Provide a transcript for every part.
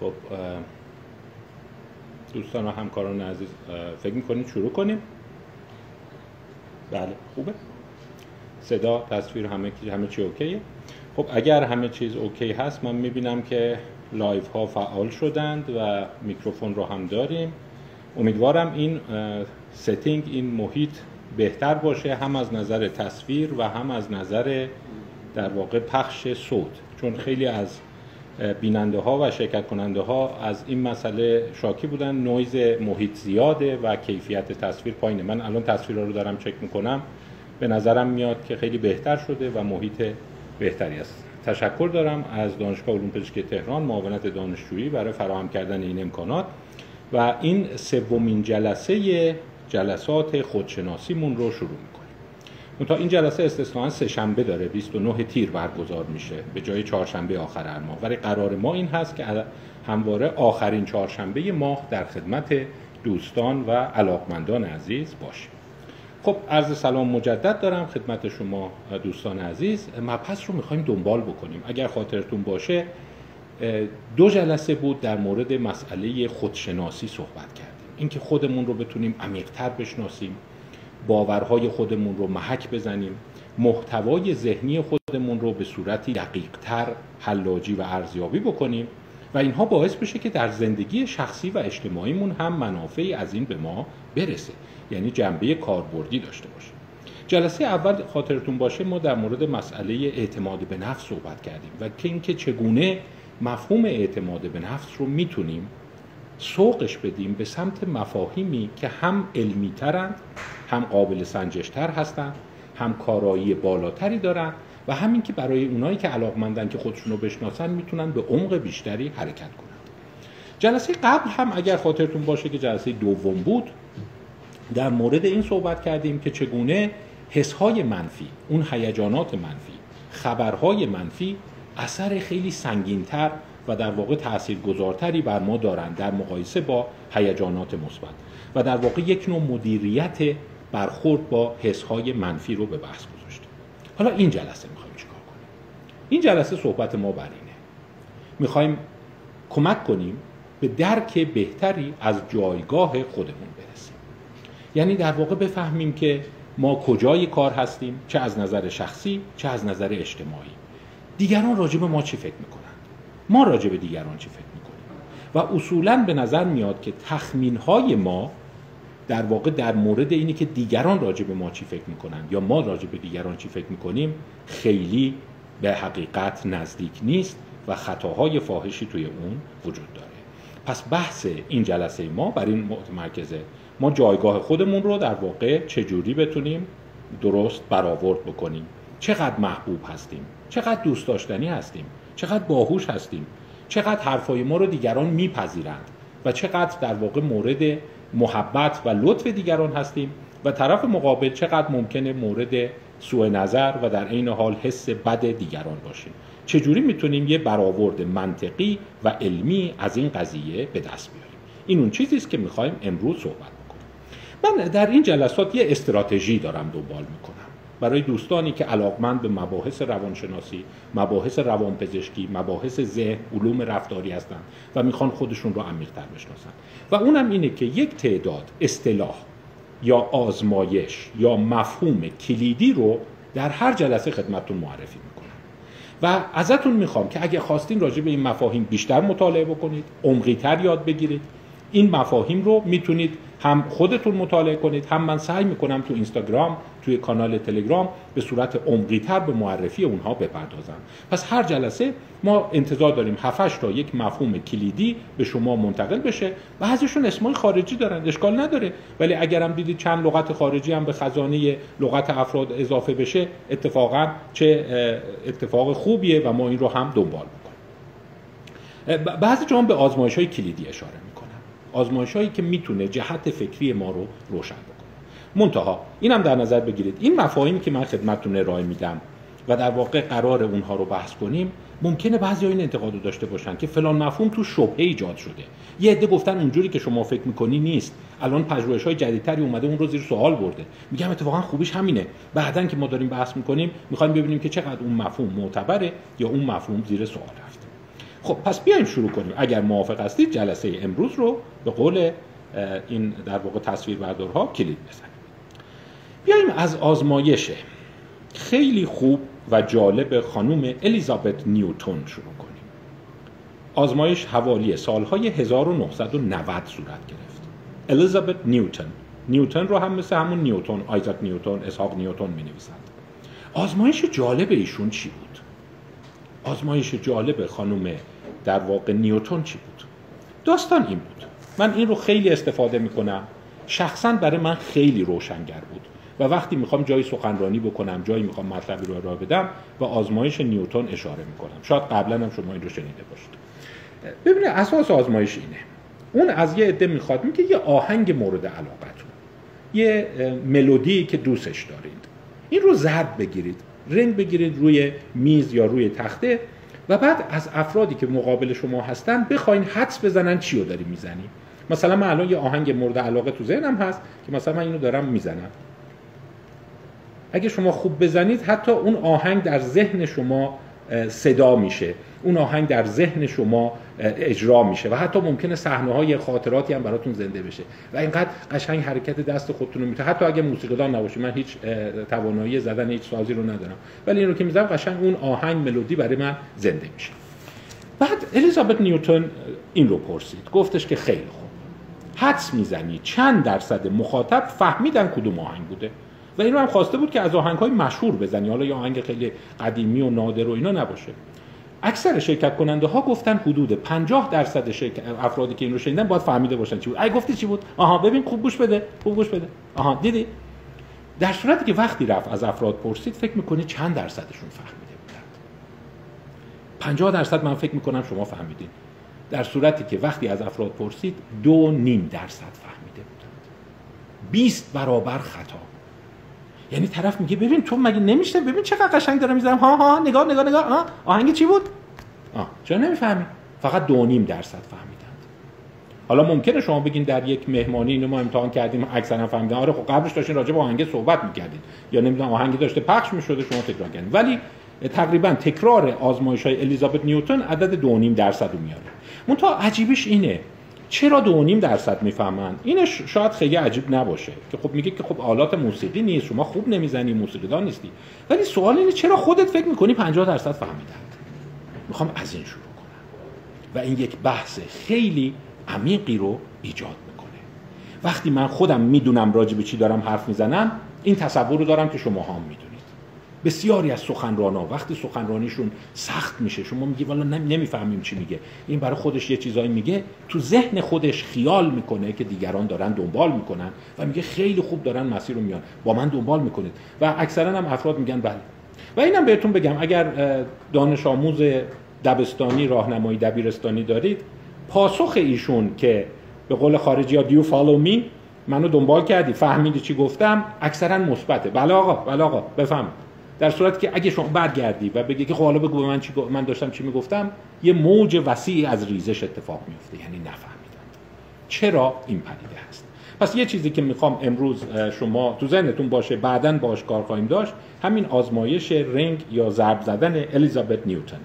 خب دوستان و همکاران عزیز فکر می‌کنید شروع کنیم؟ بله خوبه. صدا تصویر همه همه چی OK یه؟ خب اگر همه چیز OK هست من می‌بینم که live ها فعال شدند و میکروفون رو هم داریم. امیدوارم این setting این محیط بهتر باشه هم از نظر تصویر و هم از نظر در واقع پخش صوت. چون خیلی از بیننده ها و شرکت کننده ها از این مسئله شاکی بودن. نویز محیط زیاده و کیفیت تصویر پایینه من الان تصویر رو دارم چک می‌کنم. به نظرم میاد که خیلی بهتر شده و محیط بهتری است. تشکر دارم از دانشگاه علوم پزشکی تهران معاونت دانشجویی برای فراهم کردن این امکانات. و این سومین جلسه جلسات خودشناسیمون رو شروع می‌کنیم تا این جلسه استثناا سه شنبه داره. 29 تیر برگزار میشه. به جای چهارشنبه آخر هر ماه. ولی قرار ما این هست که همواره آخرین چهارشنبه ماه در خدمت دوستان و علاقمندان عزیز باشیم. خب عرض سلام مجدد دارم خدمت شما دوستان عزیز. مبحث رو می‌خوایم دنبال بکنیم. اگر خاطرتون باشه دو جلسه بود در مورد مسئله خودشناسی صحبت کردیم. اینکه خودمون رو بتونیم عمیقتر بشناسیم. باورهای خودمون رو محک بزنیم. محتوای ذهنی خودمون رو به صورتی دقیقتر حلاجی و ارزیابی بکنیم و اینها باعث بشه که در زندگی شخصی و اجتماعیمون هم منافعی از این به ما برسه. یعنی جنبه کاربردی داشته باشه جلسه اول خاطرتون باشه ما در مورد مسئله اعتماد به نفس صحبت کردیم و که اینکه چگونه مفهوم اعتماد به نفس رو می‌تونیم سوقش بدیم به سمت مفاهیمی که هم علمی ترند هم قابل سنجشتر هستند هم کارایی بالاتری دارند و همین که برای اونایی که علاقمندن که خودشون رو بشناسن می‌تونن به عمق بیشتری حرکت کنند. جلسه قبل هم اگر خاطرتون باشه که جلسه دوم بود در مورد این صحبت کردیم که چگونه حسهای منفی اون هیجانات منفی خبرهای منفی اثر خیلی سنگینتر و در واقع تاثیرگذارتری بر ما دارند در مقایسه با هیجانات مثبت و در واقع یک نوع مدیریت برخورد با حسهای منفی رو به بحث گذاشته حالا این جلسه می‌خوایم چیکار کنیم؟ این جلسه صحبت ما بر اینه. می‌خوایم کمک کنیم به درک بهتری از جایگاه خودمون برسیم. یعنی در واقع بفهمیم که ما کجای کار هستیم چه از نظر شخصی چه از نظر اجتماعی. دیگران راجع به ما چی فکر می‌کنن؟ ما راجع به دیگران چی فکر می‌کنیم؟ و اصولا به نظر میاد که تخمین های ما در واقع در مورد اینی که دیگران راجع به ما چی فکر می‌کنن یا ما راجع به دیگران چی فکر می‌کنیم خیلی به حقیقت نزدیک نیست و خطاهای فاحشی توی اون وجود داره. پس بحث این جلسه ما بر این متمرکزه. ما جایگاه خودمون رو در واقع چجوری بتونیم درست برآورد بکنیم؟ چقدر محبوب هستیم؟ چقدر دوست داشتنی هستیم؟ چقدر باهوش هستیم چقدر حرفای ما رو دیگران میپذیرند و چقدر در واقع مورد محبت و لطف دیگران هستیم و طرف مقابل چقدر ممکنه مورد سوء نظر و در عین حال حس بد دیگران باشیم. چجوری می‌تونیم یه برآورد منطقی و علمی از این قضیه به دست بیاریم؟ این اون چیزی است که می‌خوایم امروز صحبت بکنیم. من در این جلسات یه استراتژی دارم دنبال می‌کنم. برای دوستانی که علاقمند به مباحث روانشناسی، مباحث روانپزشکی، مباحث ذهن، علوم رفتاری هستند و می‌خوان خودشون رو عمیق‌تر بشناسن. و اونم اینه که یک تعداد اصطلاح یا آزمایش یا مفهوم کلیدی رو در هر جلسه خدمتتون معرفی می‌کنم. و ازتون می‌خوام که اگه خواستین راجع به این مفاهیم بیشتر مطالعه بکنید عمقیتر یاد بگیرید. این مفاهیم رو می‌تونید هم خودتون مطالعه کنید هم من سعی می‌کنم تو اینستاگرام توی کانال تلگرام به صورت عمقیتر به معرفی اونها بپردازم. پس هر جلسه ما انتظار داریم 7 تا یک مفهوم کلیدی به شما منتقل بشه و بعضیشون اسمای خارجی دارن اشکال نداره. ولی اگرم دیدید چند لغت خارجی هم به خزانه لغت افراد اضافه بشه اتفاقا چه اتفاق خوبیه و ما این رو هم دنبال می‌کنیم. بعضی جا به آزمایش های کلیدی اشاره آزمایش هایی که می‌تونه جهت فکری ما رو روشن منتها اینم در نظر بگیرید. این مفاهیمی که من خدمتتون ارائه میدم و در واقع قرار اونها رو بحث کنیم ممکنه بعضی این انتقاد رو داشته باشن که فلان مفهوم تو شبهه ایجاد شده. یه عده گفتن اونجوری که شما فکر می‌کنی نیست. الان پژوهش های جدیدتری اومده اون رو زیر سوال برده. میگم اتفاقا خوبیش همینه. بعدا که ما داریم بحث می‌کنیم می‌خوایم ببینیم که چقدر اون مفهوم معتبره یا اون مفهوم زیر سوال رفته. خب پس بیایم شروع کنیم. اگر موافق هستید جلسه امروز رو به قول این در واقع تصویربردارها کلید بزنیم. بیایم از آزمایش خیلی خوب و جالب خانوم الیزابت نیوتون شروع کنیم. آزمایش حوالی سالهای 1990 صورت گرفت. الیزابت نیوتن. نیوتن رو هم مثل همون نیوتن آیزاک نیوتن اسحاق نیوتن می نویسند آزمایش جالب ایشون چی بود؟ آزمایش جالب خانم در واقع نیوتن چی بود؟ داستان این بود. من این رو خیلی استفاده می کنم شخصا برای من خیلی روشنگر بود. و وقتی می‌خوام جایی سخنرانی بکنم جایی می‌خوام مطلبی رو ارائه بدم و آزمایش نیوتن اشاره می‌کنم. شاید قبلا هم شما این رو شنیده باشید. ببینید اساس آزمایش اینه. اون از یه عده می‌خواد. میگه یه آهنگ مورد علاقتون. یه ملودی که دوستش دارید. این رو ضرب بگیرید. رنگ بگیرید روی میز یا روی تخته. و بعد از افرادی که مقابل شما هستن بخواین حدس بزنن چی رو داری می‌زنی مثلا من الان یه آهنگ مورد علاقه تو ذهنم هست که مثلا من اینو دارم می‌زنم. اگه شما خوب بزنید حتی اون آهنگ در ذهن شما صدا میشه. اون آهنگ در ذهن شما اجرا میشه و حتی ممکنه صحنه های خاطراتی هم براتون زنده بشه و اینقدر قشنگ حرکت دست خودتون رو می‌تونه. حتی اگه موسیقیدان نباشه من هیچ توانایی زدن هیچ سازی رو ندارم. ولی این رو که می‌زنم قشنگ اون آهنگ ملودی برای من زنده میشه. بعد الیزابت نیوتن این رو پرسید. گفتش که خیلی خوب. حدس می‌زنی چند درصد مخاطب فهمیدن کدوم آهنگ بوده؟ و این رو هم خواسته بود که از آهنگ های مشهور بزنی. حالا یا آهنگ خیلی قدیمی و نادر و اینا نباشه. اکثر شرکت کننده ها گفتن حدود 50 درصد شرکت افرادی که این رو شنیدن باید فهمیده باشن چی بود. ای گفتی چی بود؟ آها ببین خوب گوش بده خوب گوش بده. آها دیدی؟ در صورتی که وقتی رفت از افراد پرسید فکر می‌کنید چند درصدشون فهمیده بودند؟ 50 درصد من فکر می‌کنم شما فهمیدین. در صورتی که وقتی از افراد پرسید دو نیم درصد فهمیده بودند. 20 برابر خطا یعنی طرف میگه ببین تو مگه نمیشه؟ ببین چقدر قشنگ دارم می‌ذارم ها ها نگاه نگاه نگاه. آه آهنگ چی بود؟ آه چرا نمی‌فهمی؟ فقط دو نیم درصد فهمیدند. حالا ممکنه شما بگین در یک مهمانی اینو ما امتحان کردیم اکثرا فهمیدن. آره خب قبلش داشتین راجع به آهنگ صحبت می‌کردین. یا نمی‌دونم آهنگی داشته پخش می‌شده شما تکرار کردین. ولی تقریبا تکرار آزمایش های الیزابت نیوتن عدد دو نیم درصد رو میاره. منتها عجیبش اینه چرا دو نیم درصد می‌فهمن؟ اینش شاید خیلی عجیب نباشه که خب میگه که خب آلات موسیقی نیست شما خوب نمی‌زنی موسیقیدان نیستی. ولی سوال اینه چرا خودت فکر می‌کنی 50 درصد فهمیدند؟ می‌خوام از این شروع کنم. و این یک بحث خیلی عمیقی رو ایجاد می‌کنه. وقتی من خودم می‌دونم راجع به چی دارم حرف می‌زنم این تصور رو دارم که شما هم می‌دونید. بسیاری از ها وقتی سخنرانیشون سخت میشه شما میگی والا نمی‌فهمیم چی میگه. این برای خودش یه چیزایی میگه تو ذهن خودش خیال می‌کنه که دیگران دارن دنبال می‌کنن و میگه خیلی خوب دارن مسیر رو میان. با من دنبال می‌کنید. و اکثرا هم افراد میگن بله. و اینم بهتون بگم اگر دانش آموز دبستانی راهنمایی دبیرستانی دارید پاسخ ایشون که به قول خارجی ها دیو فالو می منو دنبال کردی فهمیدی چی گفتم اکثرا مثبته. بله آقا بله آقا بفهم در صورتی که اگه شما برگردی و بگی که خب بگو من چی من داشتم چی می‌گفتم یه موج وسیعی از ریزش اتفاق میفته یعنی نفهمیدند چرا این پدیده هست؟ پس یه چیزی که می‌خوام امروز شما تو ذهنتون باشه بعدا باش کار خواهیم داشت همین آزمایش رنگ یا ضرب زدن الیزابت نیوتنه.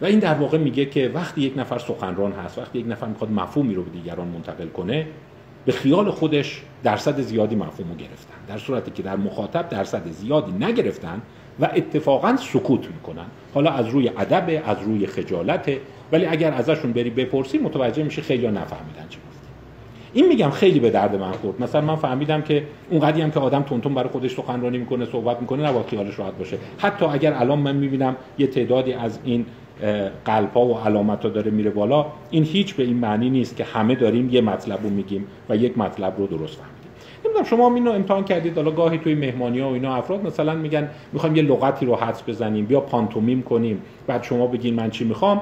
و این در واقع میگه که وقتی یک نفر سخنران هست وقتی یک نفر می‌خواد مفهومی رو به دیگران منتقل کنه به خیال خودش درصد زیادی مفهوم رو گرفتن. در صورتی که در مخاطب درصد زیادی نگرفتن و اتفاقا سکوت می‌کنن. حالا از روی ادب از روی خجالت ولی اگر ازشون بری بپرسی متوجه میشه خیلی نفهمیدن چی گفتی. این میگم خیلی به درد من خورد. مثلا من فهمیدم که اونقدی هم که آدم تونتون برای خودش سخنرانی می‌کنه صحبت می‌کنه نباید خیالش راحت باشه. حتی اگر الان من می‌بینم یه تعدادی از این قلب ها و علامت ها داره میره بالا. این هیچ به این معنی نیست که همه داریم یه مطلب رو میگیم و یک مطلب رو درست فهمیدیم. نمی‌دونم شما اینو امتحان کردید حالا گاهی توی مهمانی ها و اینا افراد مثلا میگن می‌خوایم یه لغتی رو حدس بزنیم بیا پانتومیم کنیم بعد شما بگین من چی می‌خوام.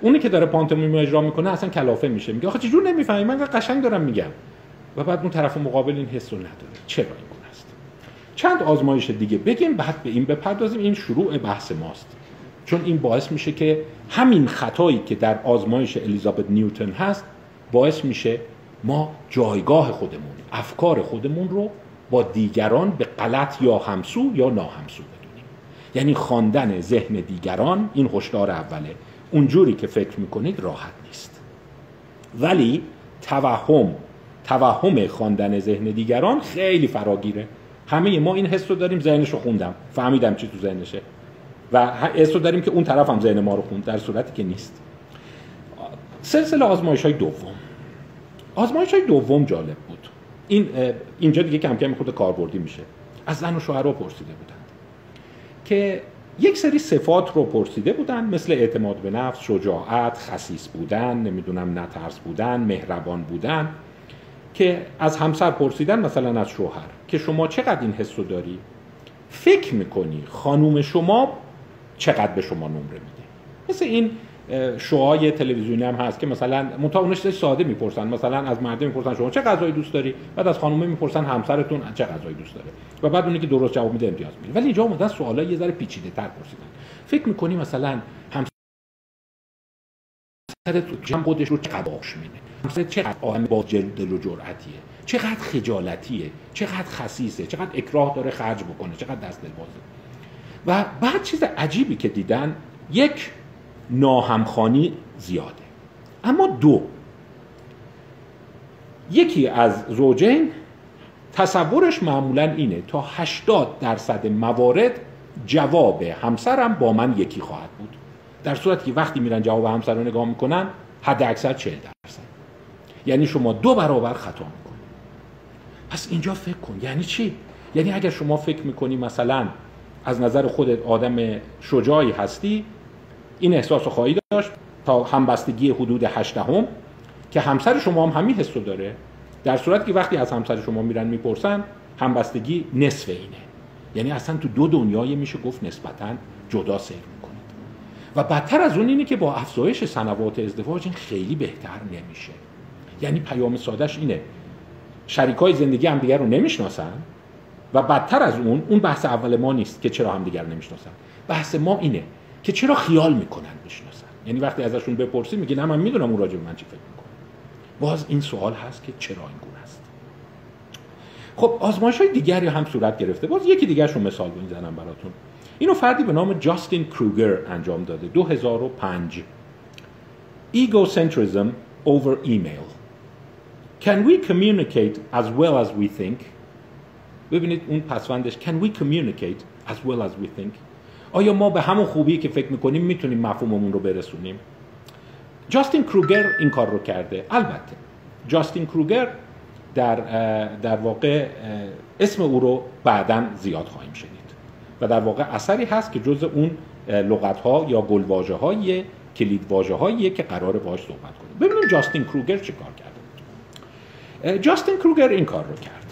اونی که داره پانتومیم اجرا می‌کنه اصلا کلافه میشه. میگه آخه چجور نمی‌فهمی؟ من قشنگ دارم میگم. و بعد اون طرف مقابل این حس رو نداره. چرا این است؟ چند آزمایش دیگه بگیم بعد به این بپردازیم. این شروع بحث ماست. چون این باعث میشه که همین خطایی که در آزمایش الیزابت نیوتن هست باعث میشه ما جایگاه خودمون افکار خودمون رو با دیگران به غلط یا همسو یا ناهمسو بدونیم. یعنی خواندن ذهن دیگران این هشدار اوله. اونجوری که فکر می‌کنید راحت نیست. ولی توهم توهم خواندن ذهن دیگران خیلی فراگیره. همه ما این حس رو داریم ذهنش رو خوندم. فهمیدم چی تو ذهنشه. و حس رو داریم که اون طرف هم ذهن ما رو خوند در صورتی که نیست. سلسله آزمایش های دوم. آزمایش های دوم جالب بود. این اینجا دیگه کم کم خود کاربردی میشه. از زن و شوهرها پرسیده بودند که یک سری صفات رو پرسیده بودن مثل اعتماد به نفس، شجاعت، خصیص بودن، نمی‌دونم نترس بودن، مهربان بودن که از همسر پرسیدن مثلا از شوهر که شما چقدر این حس داری؟ فکر می‌کنی خانوم شما چقدر به شما نمره میده. مثل این شوهای تلویزیونی هم هست که مثلا متاونش ساده می‌پرسن. مثلا از مرد می‌پرسن شما چه غذایی دوست داری؟ بعد از خانم می‌پرسن همسرتون چه غذایی دوست داره. و بعد اونی که درست جواب میده امتیاز می‌گیره. ولی اینجا اومدن سوالا یه ذره پیچیده تر پرسیدن. فکر می‌کنی مثلا همسرت جمع خودش رو چقدر باش میده همسرت چقدر آدم با دل و جرأتیه؟ چقدر خجالتیه؟ چقدر خسیسه؟ چقدر اکراه داره خرج بکنه؟ چقدر دست دل بازه و بعد چیز عجیبی که دیدن یک ناهمخانی زیاده. اما دو. یکی از زوجین تصورش معمولا اینه تا 80 درصد موارد جواب همسرم با من یکی خواهد بود. در صورتی که وقتی میرن جواب همسر رو نگاه می‌کنن حد اکثر 40 درصد. یعنی شما دو برابر خطا می‌کنید. پس اینجا فکر کن. یعنی چی؟ یعنی اگر شما فکر می‌کنی مثلا از نظر خودت آدم شجاعی هستی این احساس رو خواهی داشت تا همبستگی حدود هشتهم که همسر شما هم همین حس رو داره. در صورتی که وقتی از همسر شما میرن می‌پرسن همبستگی نصف اینه. یعنی اصلا تو دو دنیای میشه گفت نسبتا جدا سیر می‌کنید. و بدتر از اون اینه که با افزایش سنوات ازدواج این خیلی بهتر نمیشه. یعنی پیام سادش اینه. شریکای زندگی هم دیگر رو نمی‌شناسن. و بدتر از اون اون بحث اول ما نیست که چرا هم دیگر نمی‌شناسن بحث ما اینه که چرا خیال می‌کنن بشناسن یعنی وقتی ازشون بپرسی میگی نه من می‌دونم اون راجع به من چی فکر می‌کنه. باز این سوال هست که چرا این گونه است. خب آزمایش های دیگری هم صورت گرفته. باز یکی دیگرشون مثال می‌زنم براتون. اینو فردی به نام جاستین کروگر انجام داده. 2005 Egocentrism over email. Can we communicate as well as we think? ببینید اون پسوندش Can we communicate as well as we think آیا ما به همون خوبی که فکر می‌کنیم می‌تونیم مفهوممون رو برسونیم؟ جاستین کروگر این کار رو کرده. البته جاستین کروگر در, در واقع اسم او رو بعدا زیاد خواهیم شنید و در واقع اثری هست که جز اون لغت ها یا گلواژه های کلید واژه که قرار باش صحبت کنیم. ببینیم جاستین کروگر چه کار کرده. جاستین کروگر این کار رو کرد.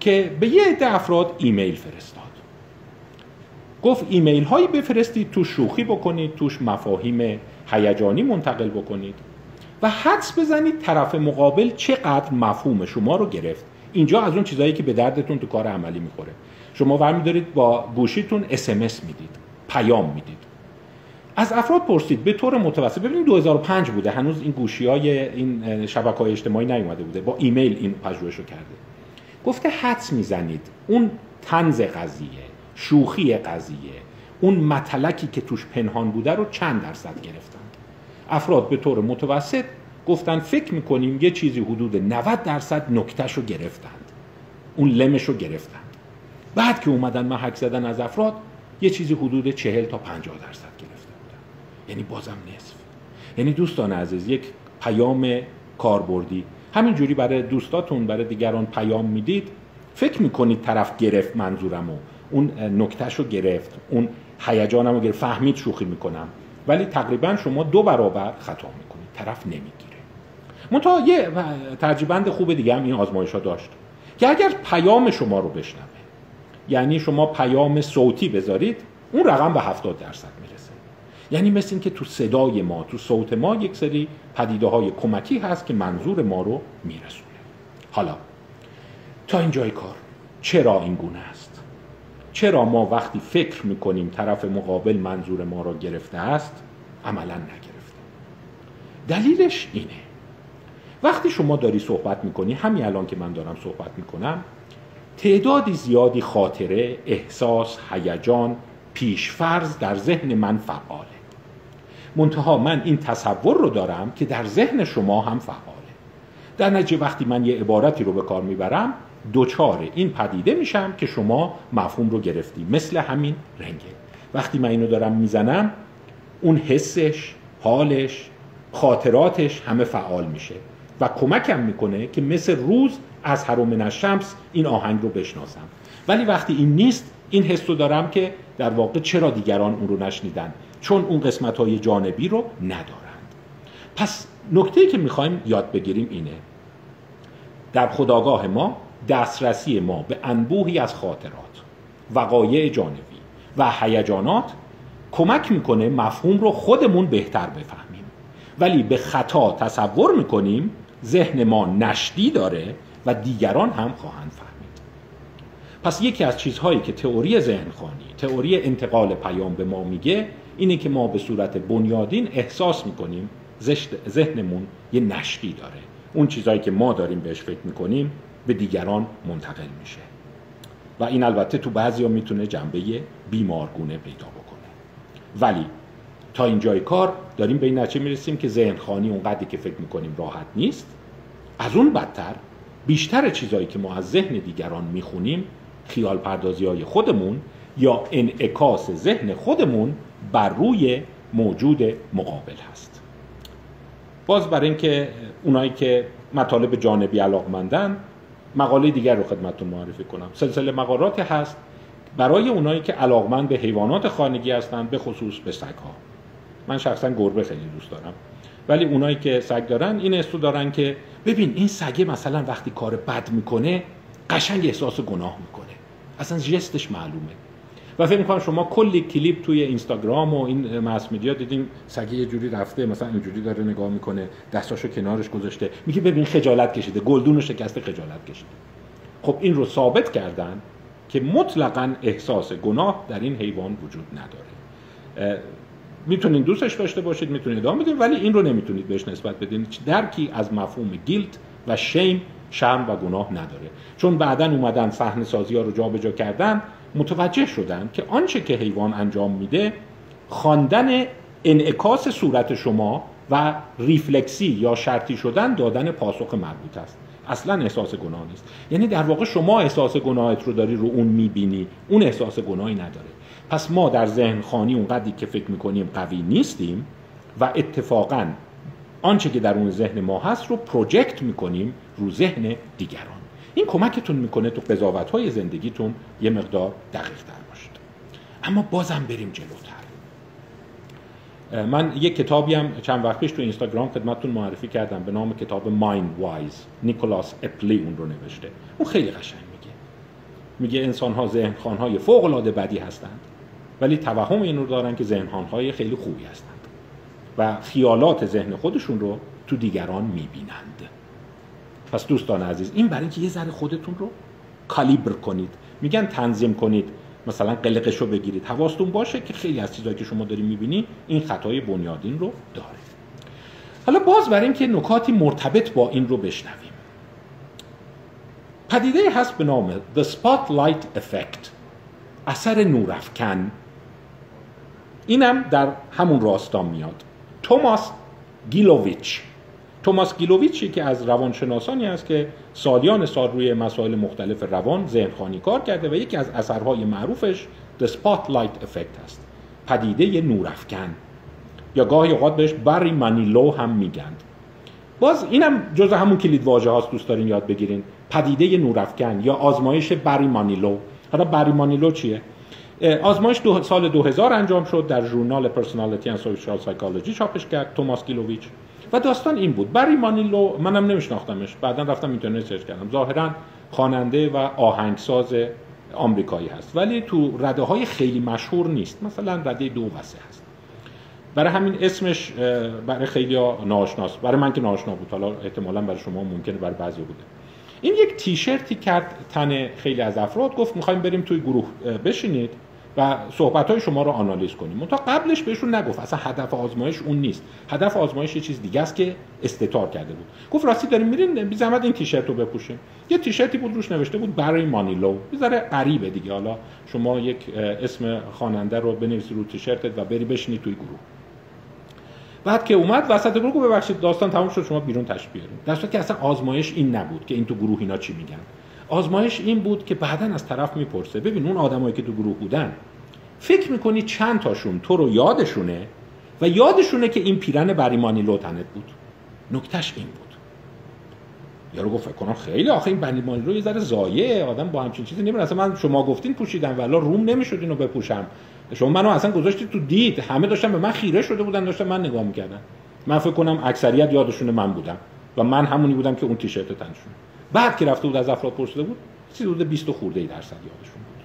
که به یه عده افراد ایمیل فرستاد. گفت ایمیل هایی بفرستید توش شوخی بکنید توش مفاهیم هیجانی منتقل بکنید و حدس بزنید طرف مقابل چقدر مفهوم شما رو گرفت. اینجا از اون چیزهایی که به دردتون تو کار عملی می‌خوره. شما ورمی دارید با گوشیتون اسمس می‌دید پیام می‌دید. از افراد پرسید به طور متوسط ببینید 2005 بوده هنوز این گوشی های این شبکه های اجتماعی نیومده بوده با ایمیل این پژوهش رو کرده. گفته حدس می‌زنید. اون تنز قضیه شوخی قضیه اون مطلکی که توش پنهان بوده رو چند درصد گرفتند افراد به طور متوسط گفتن فکر می‌کنیم یه چیزی حدود 90 درصد نکتش رو گرفتند. اون لمش رو گرفتند بعد که اومدن محک زدن از افراد یه چیزی حدود 40 تا 50 درصد گرفته بودن. یعنی بازم نصف. یعنی دوستان عزیز یک پیام کاربردی. همینجوری برای دوستاتون برای دیگران پیام می‌دید. فکر می‌کنید طرف گرفت منظورمو. اون نکتهش رو گرفت. اون هیجانم رو گرفت. فهمید شوخی می‌کنم. ولی تقریبا شما دو برابر خطا می‌کنید. طرف نمی‌گیره. منتها یه ترجیبند خوب دیگه هم این آزمایش ها داشت. که اگر پیام شما رو بشنوه یعنی شما پیام صوتی بذارید اون رقم به 70 درصد می‌رسه. یعنی مثل این که تو صدای ما تو صوت ما یک سری پدیده های کمکی هست که منظور ما رو میرسونه. حالا تا اینجای کار چرا این گونه است؟ چرا ما وقتی فکر می‌کنیم طرف مقابل منظور ما را گرفته است عملا نگرفته دلیلش اینه. وقتی شما داری صحبت می‌کنی همین الان که من دارم صحبت می‌کنم تعدادی زیادی خاطره، احساس، هیجان، پیشفرض در ذهن من فعاله. منتها من این تصور رو دارم که در ذهن شما هم فعاله. در نتیجه وقتی من یه عبارتی رو به کار می‌برم دوچار این پدیده میشم که شما مفهوم رو گرفتی مثل همین رنگه. وقتی من اینو دارم می‌زنم اون حسش حالش خاطراتش همه فعال میشه و کمکم می‌کنه که مثل روز از هرومن الشمس این آهنگ رو بشناسم. ولی وقتی این نیست این حس رو دارم که در واقع چرا دیگران اون رو نشنیدن؟ چون اون قسمت های جانبی رو ندارند. پس نکته که می‌خوایم یاد بگیریم اینه. در خداگاه ما دسترسی ما به انبوهی از خاطرات وقایع جانبی و هیجانات کمک می‌کنه مفهوم رو خودمون بهتر بفهمیم. ولی به خطا تصور می‌کنیم ذهن ما نشدی داره و دیگران هم خواهند فهمید. پس یکی از چیزهایی که تئوری ذهنخوانی تئوری انتقال پیام به ما میگه اینه که ما به صورت بنیادین احساس می‌کنیم ذهنمون یه نشدی داره. اون چیزهایی که ما داریم بهش فکر می‌کنیم به دیگران منتقل میشه. و این البته تو بعضی ها می‌تونه جنبه بیمارگونه پیدا بکنه. ولی تا اینجای کار داریم به این نتیجه می‌رسیم که ذهن خانی اونقدری که فکر می‌کنیم راحت نیست. از اون بدتر بیشتر چیزهایی که ما از ذهن دیگران می‌خونیم خیال پردازی های خودمون یا انعکاس ذهن خودمون بر روی موجود مقابل هست. باز برای اینکه اونایی که مطالب جانبی علاقمندن مقاله دیگر رو خدمتتون معرفی کنم. سلسله مقالات هست برای اونایی که علاقمند به حیوانات خانگی هستند به خصوص به سگ ها من شخصا گربه خیلی دوست دارم. ولی اونایی که سگ دارن این استو دارن که ببین این سگه مثلا وقتی کار بد می‌کنه قشنگ احساس گناه می‌کنه. اصلا جستش معلومه. و فکر می‌کنم شما کلی کلیپ توی اینستاگرام و این ماس میدیا دیدین سگه یه جوری رفته مثلا اینجوری داره نگاه می‌کنه دستاشو کنارش گذاشته. میگه ببین خجالت کشیده گلدون شکسته خجالت کشیده. خب این رو ثابت کردن که مطلقا احساس گناه در این حیوان وجود نداره. می‌تونین دوستش داشته باشید می‌تونید ادامه بدید ولی این رو نمی‌تونید بهش نسبت بدین. درکی از مفهوم گیلت و شیم شرم و گناه نداره. چون بعدا اومدن صحنه سازی ها رو جابجا کردن متوجه شدن که آنچه که حیوان انجام میده خواندن انعکاس صورت شما و ریفلکسی یا شرطی شدن دادن پاسخ مربوط است. اصلا احساس گناه نیست. یعنی در واقع شما احساس گناهت رو داری رو اون می‌بینی. اون احساس گناهی نداره. پس ما در ذهن خانی اونقدری که فکر می‌کنیم قوی نیستیم و اتفاقا آنچه که در اون ذهن ما هست رو پروژکت می‌کنیم رو ذهن دیگران. این کمکتون می‌کنه تو قضاوت های زندگیتون یه مقدار دقیق تر باشید. اما بازم بریم جلوتر. من یک کتابی هم چند وقت پیش تو اینستاگرام خدمتتون معرفی کردم به نام کتاب ماین وایز نیکولاس اپلی اون رو نوشته. اون خیلی قشنگ میگه. میگه انسان ها ذهن های فوق العاده بدی هستند ولی توهم این دارن که ذهن های خیلی خوبی هستند و خیالات ذهن خودشون رو تو دیگران می‌بینند. پس دوستان عزیز این برای اینکه یه ذره خودتون رو کالیبر کنید. میگن تنظیم کنید. مثلا قلقش رو بگیرید. حواستون باشه که خیلی از چیزهایی که شما دارید می‌بینی این خطای بنیادین رو داره. حالا باز برای اینکه نکاتی مرتبط با این رو بشنویم. پدیده هست به نام The Spotlight Effect اثر نورافکن. اینم در همون راستا میاد. توماس گیلوویچ. توماس گیلوویچی که از روانشناسانی است که سالیان سال روی مسائل مختلف روان ذهنخوانی کار کرده و یکی از اثرهای معروفش The Spotlight Effect است پدیده نورافکن. یا گاهی اوقات بهش بری مانیلو هم میگند باز اینم جز همون کلید واژه هاست دوست دارین یاد بگیرین. پدیده نورافکن یا آزمایش بری مانیلو حالا بری مانیلو چیه؟ آزمایش در سال 2000 انجام شد در ژورنال Personality and Social Psychology چاپش کرد توماس گیلوویچ و داستان این بود. بری مانیلو منم نمیشناختمش. بعدا رفتم اینترنت search کردم. ظاهرا خواننده و آهنگساز آمریکایی هست. ولی تو رده های خیلی مشهور نیست. مثلا رده دو و هست. برای همین اسمش برای خیلی ناشناس برای من که ناشنا بود. حالا احتمالا برای شما ممکنه برای بعضی بوده. این یک تیشرتی کرد تن خیلی از افراد. گفت می‌خوایم بریم توی گروه بشینید. و صحبت های شما رو آنالیز کنیم. تا قبلش بهشون نگفت. اصلا هدف آزمایش اون نیست. هدف آزمایش یه چیز دیگه است که استتار کرده بود. گفت راستی داریم میرین بی زحمت این تیشرت رو بپوشیم. یه تیشرتی بود روش نوشته بود برای مانیلو. بذاره غریبه دیگه. حالا شما یک اسم خواننده رو بنویسی رو تیشرتت و بری بشینی توی گروه. بعد که اومد وسط گروه گفت ببخشید داستان تموم شد شما بیرون تشریف بیارید. در که اصلا آزمایش این نبود که این تو گروه اینا چی میگن. آزمایش این بود که بعدا از طرف می‌پرسه. ببین اون آدمایی که تو گروه بودن فکر می‌کنی چند تاشون تو رو یادشونه و یادشونه که این پیرن بریمانی لوتنت بود. نکتش این بود. یارو گفت فکر کنم خیلی آخه این بریمانی رو یه ذره زایه. آدم با همچین چیزی نمیره اصلا من شما گفتین پوشیدم ولی روم نمی‌شد اینو بپوشم. شما منو اصلا گذاشتید تو دید. همه داشتن به من خیره شده بودن داشتن من نگاه می‌کردن. من فکر کنم اکثریت یادشون من بودم و من همونی بودم که اون تیشرت تنشون. بعد که رفته بود از افراد پرسیده بود چیزی حدود 20 خورده ای درصد یادشون بود.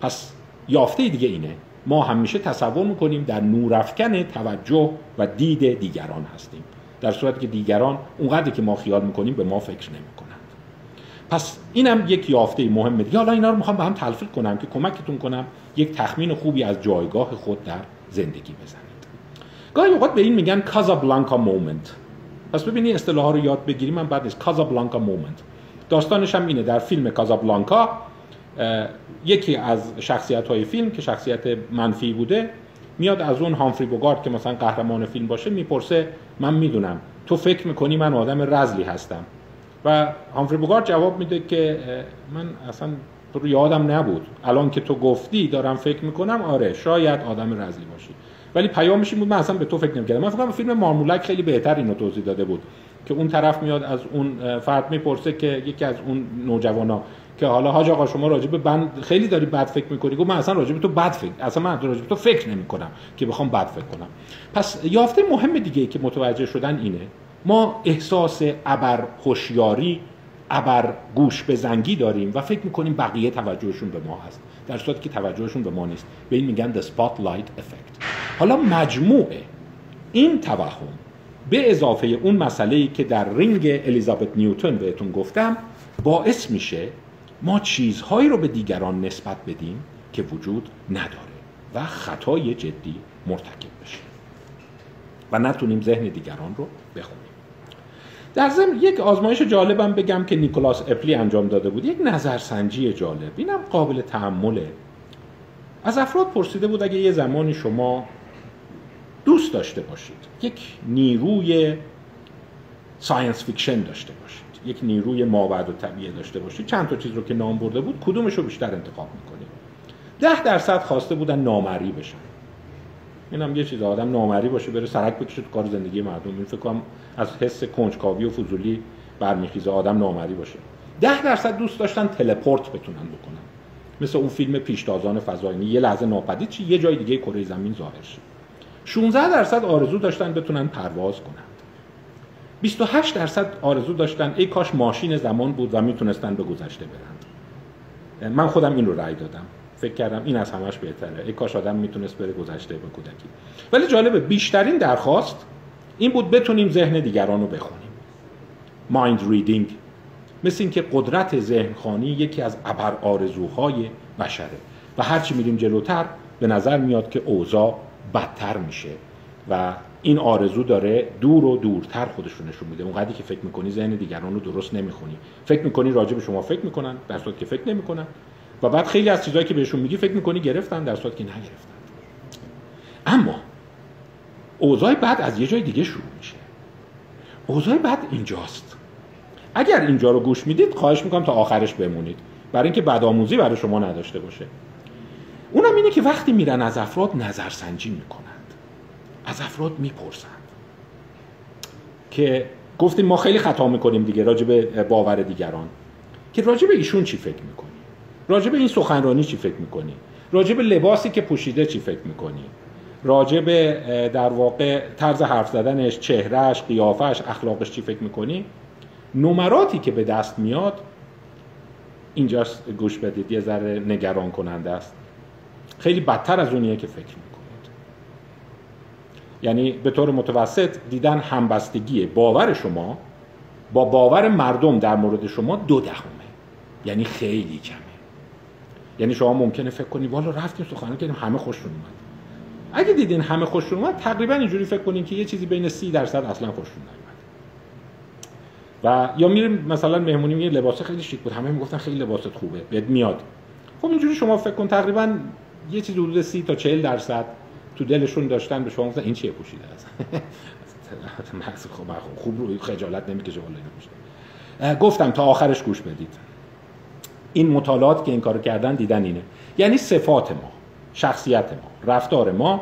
پس یافته دیگه اینه. ما همیشه تصور می‌کنیم در نورافکن توجه و دید دیگران هستیم. در صورتی که دیگران اونقدر که ما خیال می‌کنیم به ما فکر نمی‌کنند. پس اینم یک یافته مهمه دیگه. حالا اینا رو می‌خوام به هم تلفیق کنم که کمکتون کنم یک تخمین خوبی از جایگاه خود در زندگی بزنید. گاهی اوقات به این میگن کازابلانکا مومنت پس ببینید اصطلاح رو یاد بگیریم. من بعد نیست کازابلانکا مومنت داستانش هم اینه. در فیلم کازابلانکا یکی از شخصیت های فیلم که شخصیت منفی بوده میاد از اون هامفری بوگارد که مثلا قهرمان فیلم باشه می‌پرسه من می‌دونم تو فکر می‌کنی من آدم رزلی هستم؟ و هامفری بوگارد جواب میده که من اصلا تو یادم نبود. الان که تو گفتی دارم فکر می‌کنم آره شاید آدم رزلی باشی. ولی پیامش این بود من اصلا به تو فکر نمی‌کردم. من فکر فیلم مارمولک خیلی بهتر اینو توضیح داده بود که اون طرف میاد از اون فرد می‌پرسه که یکی از اون نوجوانا که حالا حاج آقا شما راجع به بند خیلی داری بد فکر می‌کنی. گفت من اصلا راجع به تو بد فکر اصلا من راجع به تو فکر نمی‌کنم که بخوام بد فکر کنم. پس یافته مهم دیگه که متوجه شدن اینه ما احساس ابر هوشیاری ابر گوش به زنگی داریم و فکر می‌کنیم بقیه توجهشون به ما هست. در صورتی که توجهشون به ما نیست. به این میگن the spotlight effect. حالا مجموع این توهم به اضافه اون مسئله که در رینگ الیزابت نیوتن بهتون گفتم باعث میشه ما چیزهایی رو به دیگران نسبت بدیم که وجود نداره و خطای جدی مرتکب بشه و نتونیم ذهن دیگران رو بخونیم. در ضمن یک آزمایش جالبم بگم که نیکولاس اپلی انجام داده بود. یک نظرسنجی جالب. اینم قابل تحمله از افراد پرسیده بود اگه یه زمانی شما دوست داشته باشید یک نیروی science fiction داشته باشید. یک نیروی مابعدالطبیعه داشته باشید چند تا چیز رو که نام برده بود کدومش رو بیشتر انتخاب می‌کنید ده درصد خواسته بودن نامرئی بشن. اینم یه چیز آدم نامرئی باشه بره سرک بکشه تو کار زندگی مردم. این فکر کنم از حس کنجکاوی و فضولی برمیخیزه آدم نامرئی باشه. ده درصد دوست داشتن teleport بتونن بکنن. مثل اون فیلم پیشتازان فضایی. یه لحظه ناپدید چی؟ یه جای دیگه کره زمین ظاهر شه. 16 درصد آرزو داشتن بتونن پرواز کنن. 28 درصد آرزو داشتن ای کاش ماشین زمان بود و می‌تونستن به گذشته برند من خودم این رو رأی دادم. فکر کردم این از همش بهتره. ای کاش آدم می‌تونست بره گذشته به کودکی. ولی جالبه بیشترین درخواست این بود بتونیم ذهن دیگران رو بخونیم. مایند ریدینگ مثل اینکه قدرت ذهن خانی یکی از ابر آرزوهای بشره. و هرچی میریم جلوتر به نظر میاد که اوضاع بدتر میشه و این آرزو داره دور و دورتر خودش رو نشون میده. اونقدری که فکر می‌کنی ذهن دیگران رو درست نمی‌خونی. فکر می‌کنی راجع به شما فکر می‌کنن در صورتی که فکر نمی‌کنن. و بعد خیلی از چیزهایی که بهشون میگی فکر می‌کنی گرفتن در صورتی که نگرفتن. اما اوضاع بعد از یه جای دیگه شروع میشه. اوضاع بعد اینجاست. اگر اینجا رو گوش می‌دید خواهش می‌کنم تا آخرش بمونید. برای اینکه بدآموزی برای شما نداشته باشه. اونم اینه که وقتی میرن از افراد نظرسنجی می‌کنند از افراد می‌پرسند. که گفتیم ما خیلی خطا می‌کنیم دیگه راجع به باور دیگران. که راجع به ایشون چی فکر می‌کنی؟ راجع به این سخنرانی چی فکر می‌کنی؟ راجع به لباسی که پوشیده چی فکر می‌کنی؟ راجع به در واقع طرز حرف زدنش چهرهش قیافش اخلاقش چی فکر می‌کنی؟ نمراتی که به دست میاد اینجاست گوش بدید یه ذره نگران کننده است. خیلی بدتر از اونیه که فکر یعنی به طور متوسط دیدن همبستگی باور شما با باور مردم در مورد شما دو دهمه یعنی خیلی کمه. یعنی شما ممکنه فکر کنید والا رفتیم سخنرانی کردیم همه خوششون اومد. اگه دیدین همه خوششون اومد تقریبا اینجوری فکر کنین که یه چیزی بین سی درصد اصلا خوششون نیومد. و یا میریم مثلا مهمونی یه لباس خیلی شیک بود. همه می‌گفتن خیلی لباست خوبه بهت میاد. خب اینجوری شما فکر کن تقریبا یه چیز حدود سی تا 40 درصد تو دلشون داشتن به شما گفتن این چیه پوشیده؟ است خوب خوب روی خجالت نمی‌کشه والا گفتم تا آخرش گوش بدید. این مطالعات که این کارو کردن دیدن اینه. یعنی صفات ما شخصیت ما رفتار ما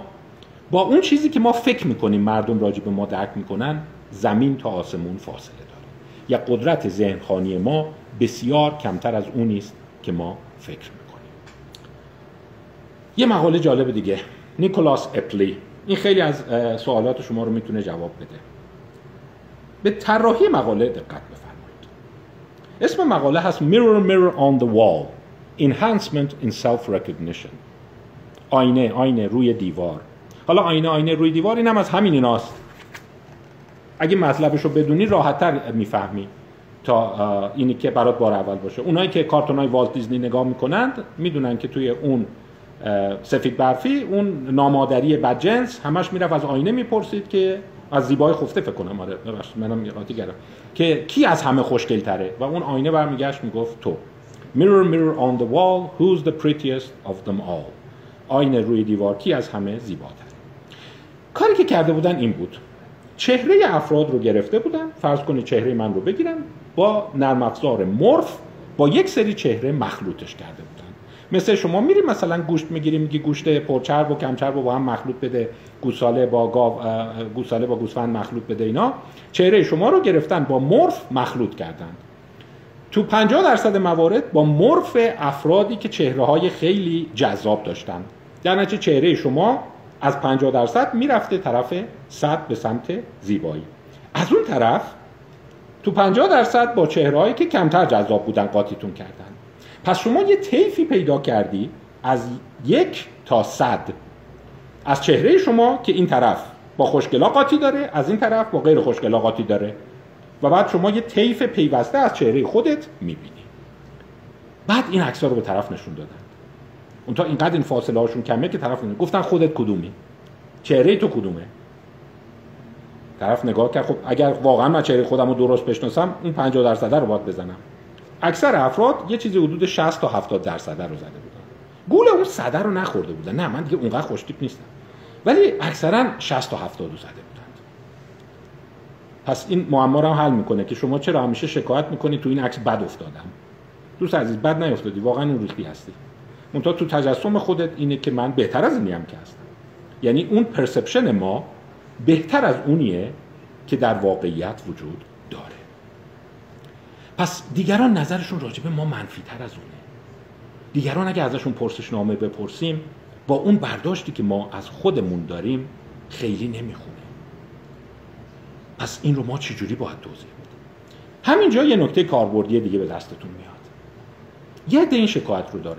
با اون چیزی که ما فکر می‌کنیم مردم راجع به ما درک می‌کنن زمین تا آسمون فاصله داره. یا قدرت ذهنخانی ما بسیار کمتر از اون است که ما فکر می‌کنیم. یه مقاله جالب دیگه. نیکولاس اپلی این خیلی از سوالات شما رو می‌تونه جواب بده. به طراحی مقاله دقت بفرمایید. اسم مقاله هست Mirror Mirror on the Wall. Enhancement in Self-Recognition. آینه آینه روی دیوار. حالا آینه آینه روی دیوار این هم از همین ایناست. اگه مطلبش رو بدونی راحتتر می‌فهمی تا اینی که برات بار اول باشه. اونایی که کارتون های والت دیزنی نگاه می‌کنند می‌دونن که توی اون سفید برفی اون نامادری بدجنس همش می‌رفت از آینه می‌پرسید که از زیبای خفته فکر کنم آره ببخشید منم یقاتی گرم. که کی از همه خوشگل تره و اون آینه برمیگشت می‌گفت تو. Mirror mirror on the wall who's the prettiest of them all? آینه روی دیوار کی از همه زیباتر کاری که کرده بودن این بود. چهره افراد رو گرفته بودن. فرض کنید چهره من رو بگیرن با نرم افزار مورف با یک سری چهره مخلوطش کرده بودن. مثل شما میریم مثلا گوشت می‌گیریم میگی گوشت پرچرب و کمچرب و با هم مخلوط بده گوساله با گاو گوساله با گوسفند مخلوط بده اینا چهره شما رو گرفتن با مورف مخلوط کردن. تو 50 درصد موارد با مورف افرادی که چهره های خیلی جذاب داشتن. در نتیجه چهره شما از 50 درصد می‌رفته طرف 100 به سمت زیبایی. از اون طرف تو 50 درصد با چهرهایی که کمتر جذاب بودن قاطیتون کردن. پس شما یه طیفی پیدا کردی از یک تا صد. از چهره شما که این طرف با خوشگلا قاطی داره از این طرف با غیر خوشگلا قاطی داره. و بعد شما یه طیف پیوسته از چهره خودت می‌بینی. بعد این عکس رو به طرف نشون دادن. اون تا اینقدر این فاصله هاشون کمه که طرف نگه. گفتن خودت کدومی؟ چهره تو کدومه؟ طرف نگاه کرد خب اگر واقعا من چهره خودم رو درست بشناسم اون 50 درصد رو باید بزنم. اکثر افراد یه چیزی حدود 60 تا 70 درصد رو زده بودن. گول اون صده رو نخورده بودن. نه من دیگه اونقدر خوشتیپ نیستم. ولی اکثرا 60 تا 70 رو زده بودند پس این معما رو حل می‌کنه که شما چرا همیشه شکایت می‌کنی تو این عکس بد افتادم؟ دوست عزیز بد نیافتادی واقعا اون ریختی هستی. منتها تو تجسم خودت اینه که من بهتر از اینی هم که هستم. یعنی اون پرسپشن ما بهتر از اونیه که در واقعیت وجود پس دیگران نظرشون راجبه ما منفی تر از اونه. دیگران اگه ازشون پرسشنامه بپرسیم با اون برداشتی که ما از خودمون داریم خیلی نمی‌خونه. پس این رو ما چجوری باید توضیح بدیم؟ همینجا یه نکته کاربردی دیگه به دستتون میاد. یه این شکایت رو دارن.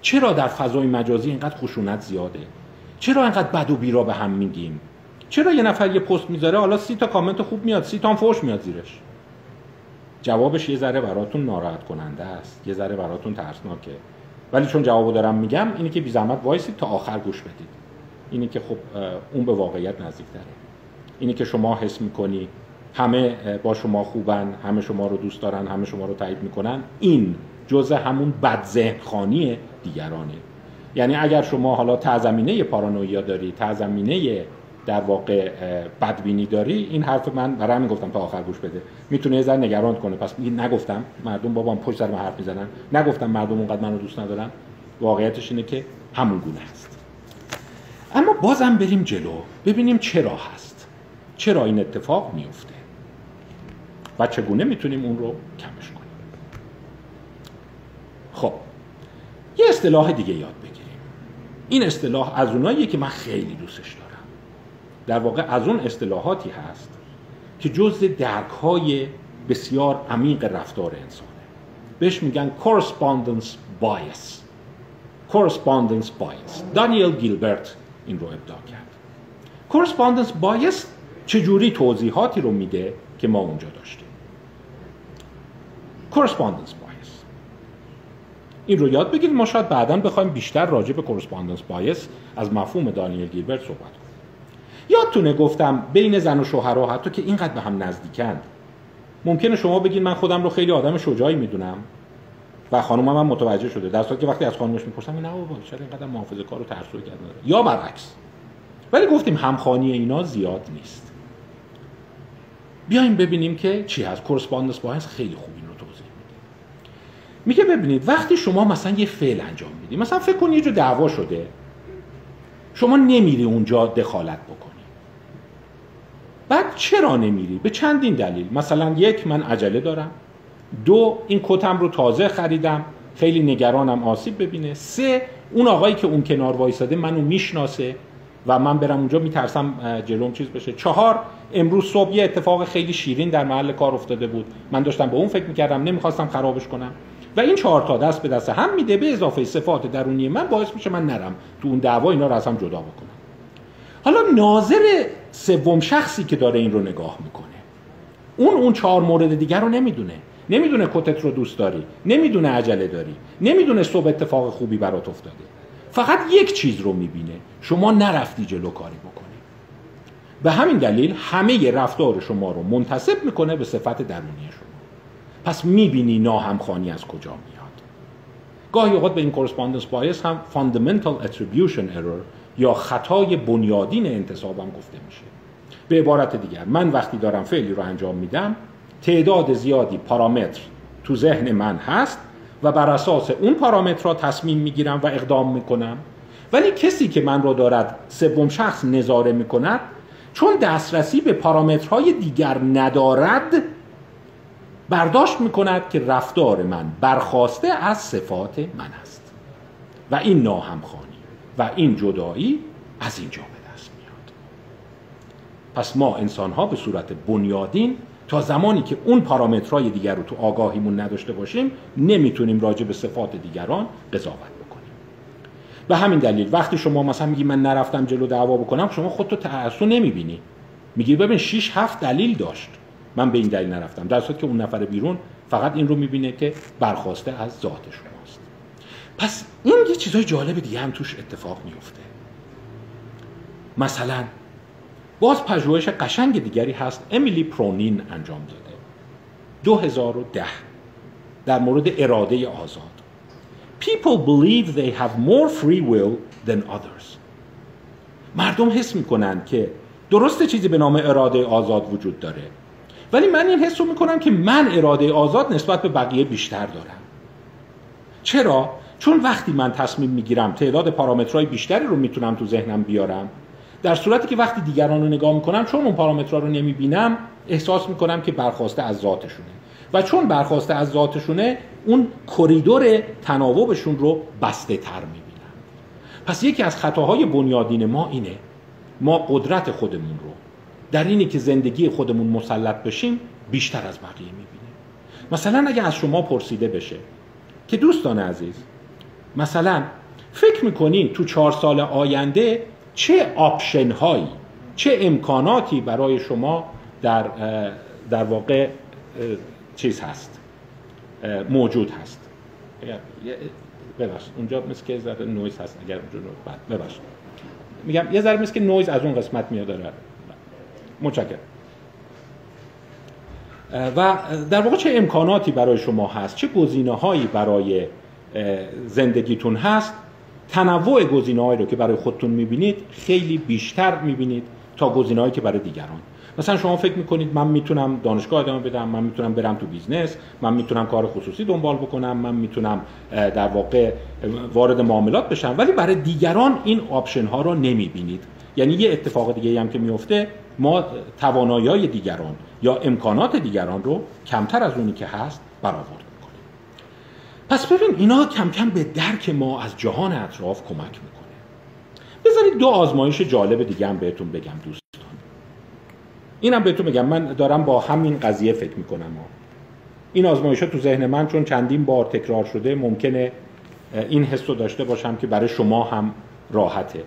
چرا در فضای مجازی اینقدر خشونت زیاده؟ چرا اینقدر بد و بیرا به هم میگیم؟ چرا یه نفر یه پست می‌ذاره حالا سی تا کامنت خوب میاد سی تا فوش میاد زیرش؟ جوابش یه ذره براتون ناراحت کننده است یه ذره براتون ترسناکه ولی چون جوابو دارم میگم اینی که بی زحمت وایسید تا آخر گوش بدید. اینی که خب اون به واقعیت نزدیکتره. اینی که شما حس می‌کنی همه با شما خوبن همه شما رو دوست دارن همه شما رو تایید می‌کنن. این جزء همون بد ذهن دیگرانه. یعنی اگر شما حالا تعزمینه پارانویا داری تعزمینه در واقع بدبینی داری این حرف من برای همین گفتم تا آخر گوش بده. می‌تونه یه ذره نگران کنه. پس نگفتم. مردم بابام پشت سر من حرف می‌زنن. نگفتم مردم اونقدر منو دوست ندارن. واقعیتش اینه که همون گونه هست اما بازم بریم جلو. ببینیم چرا هست. چرا این اتفاق میفته و چگونه می‌تونیم اون رو کمش کنیم؟ خب یه اصطلاح دیگه یاد بگیریم. این اصطلاح از اوناییه که من خیلی دوستش در واقع از اون اصطلاحاتی هست که جزء درک های بسیار عمیق رفتار انسانه. بهش میگن correspondence bias. Correspondence bias. دانیل گیلبرت این رو ابداع کرد. Correspondence bias چجوری توضیحاتی رو میده که ما اونجا داشتیم؟ Correspondence bias. این رو یاد بگیرید. ما شاید بعدا بخوایم بیشتر راجع به correspondence bias از مفهوم دانیل گیلبرت صحبت کنیم. یادتونه گفتم بین زن و شوهرها حتی که اینقدر به هم نزدیکند. ممکنه شما بگید من خودم رو خیلی آدم شجاعی می‌دونم. و خانم هم متوجه شده. در که وقتی از خانمش می‌پرسم نه بابا چرا اینقدر محافظه کار و ترسوی کردن یا برعکس. ولی گفتیم همخانی اینا زیاد نیست. بیایم ببینیم که چی هست. کورسپاندنس باید خیلی خوب این رو توضیح میگه میگه ببینید وقتی شما مثلا یه فعل انجام میدی مثلا فکر کنید یه دعوا شده شما نمیری اونجا دخالت بکنی بعد چرا نمیری؟ به چندین دلیل. مثلا یک من عجله دارم. دو این کتم رو تازه خریدم. خیلی نگرانم آسیب ببینه. سه اون آقایی که اون کنار وایساده منو می‌شناسه و من برم اونجا میترسم جلوم چیز بشه. چهار امروز صبح یه اتفاق خیلی شیرین در محل کار افتاده بود. من داشتم به اون فکر می‌کردم نمی‌خواستم خرابش کنم. و این چهار تا دست به دست هم میده. به اضافه صفات درونی من باعث میشه من نرم. تو اون دعوا اینا رو از هم جدا بکنم حالا ناظر سوم شخصی که داره این رو نگاه می‌کنه. اون اون چهار مورد دیگر رو نمی‌دونه. نمی‌دونه کتت رو دوست داری. نمی‌دونه عجله داری. نمی‌دونه صبح اتفاق خوبی برات افتاده. فقط یک چیز رو می‌بینه. شما نرفتی جلو کاری بکنی. به همین دلیل همه رفتار شما رو منتصب می‌کنه به صفت درونی شما. پس می‌بینی ناهمخانی از کجا میاد. گاهی اوقات به این کورسپاندنس بایس هم fundamental attribution error یا خطای بنیادین انتصاب هم گفته میشه. به عبارت دیگر من وقتی دارم فعلی رو انجام میدم تعداد زیادی پارامتر تو ذهن من هست و بر اساس اون پارامترها تصمیم می‌گیرم و اقدام می‌کنم. ولی کسی که من رو دارد سوم شخص نظاره می‌کند چون دسترسی به پارامترهای دیگر ندارد برداشت می‌کند که رفتار من برخواسته از صفات من است. و این ناهمخوانی. و این جدایی از اینجا به دست میاد. پس ما انسان ها به صورت بنیادین تا زمانی که اون پارامترهای دیگر رو تو آگاهیمون نداشته باشیم نمی‌تونیم راجع به صفات دیگران قضاوت بکنیم. به همین دلیل وقتی شما مثلا میگی من نرفتم جلو دعوا بکنم شما خودتو تعصب نمی‌بینی. میگی ببین 6 7 دلیل داشت. من به این دلیل نرفتم. در که اون نفر بیرون فقط این رو می‌بینه که برخواسته از ذات شماست. پس این یه چیزای جالب دیگه هم توش اتفاق میفته مثلا باز پژوهش قشنگ دیگری هست امیلی پرونین انجام داده. 2010 در مورد اراده آزاد. People believe they have more free will than others. مردم حس می‌کنن که درسته چیزی به نام اراده آزاد وجود داره. ولی من این حس رو می‌کنم که من اراده آزاد نسبت به بقیه بیشتر دارم. چرا؟ چون وقتی من تصمیم می‌گیرم تعداد پارامترهای بیشتری رو می‌تونم تو ذهنم بیارم در صورتی که وقتی دیگران رو نگاه می‌کنم چون اون پارامترها رو نمی‌بینم احساس می‌کنم که برخواسته از ذاتشونه. و چون برخواسته از ذاتشونه اون کریدور تناوبشون رو بسته تر می‌بینم. پس یکی از خطاهای بنیادین ما اینه ما قدرت خودمون رو در اینی که زندگی خودمون مسلط بشیم بیشتر از بقیه می‌بینیم. مثلا اگه از شما پرسیده بشه که دوستان عزیز مثلا فکر می‌کنین تو چهار سال آینده چه option هایی چه امکاناتی برای شما در در واقع چیز هست موجود هست؟ ببخشید اونجا مثل که ذره نویز هست اگر اونجا بعد ببخشید. میگم یه ذره مثل که نویز از اون قسمت میاد داره متشکرم. و در واقع چه امکاناتی برای شما هست؟ چه گزینه هایی برای زندگیتون هست تنوع گزینه‌هایی رو که برای خودتون می‌بینید خیلی بیشتر می‌بینید تا گزینه‌هایی که برای دیگران. مثلا شما فکر می‌کنید من می‌تونم دانشگاه ادامه بدم من می‌تونم برم تو business من می‌تونم کار خصوصی دنبال بکنم من می‌تونم در واقع وارد معاملات بشم. ولی برای دیگران این option ها رو نمی‌بینید. یعنی یه اتفاق دیگه هم که میفته ما توانایی دیگران یا امکانات دیگران رو کمتر از اونی که هست برآورد پس ببین اینا کم کم به درک ما از جهان اطراف کمک می‌کنه. بذارید دو آزمایش جالب دیگه هم بهتون بگم دوستان. اینم بهتون بگم من دارم با همین قضیه فکر می‌کنم. ها. این آزمایش ها تو ذهن من چون چندین بار تکرار شده ممکنه این حس رو داشته باشم که برای شما هم راحته.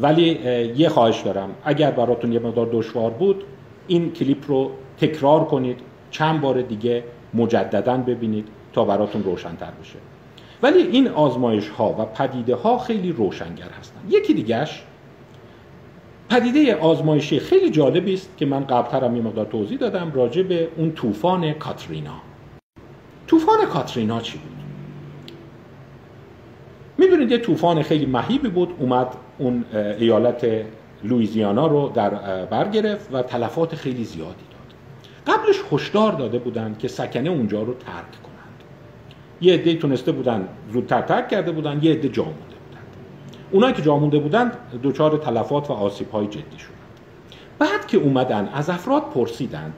ولی یه خواهش دارم. اگر براتون یه مقدار دشوار بود این کلیپ رو تکرار کنید چند بار دیگه مجددا ببینید. تا براتون روشنتر بشه. ولی این آزمایش ها و پدیده ها خیلی روشنگر هستن یکی دیگهش پدیده آزمایشی خیلی جالبی است که من قبلتر هم یه مقدار توضیح دادم راجع به اون طوفان کاترینا. طوفان کاترینا چی بود؟ می‌دونید یه طوفان خیلی مهیبی بود اومد اون ایالت لویزیانا رو در بر گرفت و تلفات خیلی زیادی داد. قبلش هشدار داده بودند که سکنه اونجا رو ترک کنند یه عده تونسته بودن زودتر ترک کرده بودن یه عده جا مونده بودند اونایی که جا مونده بودند دچار تلفات و آسیب های جدی شدند بعد که اومدن از افراد پرسیدند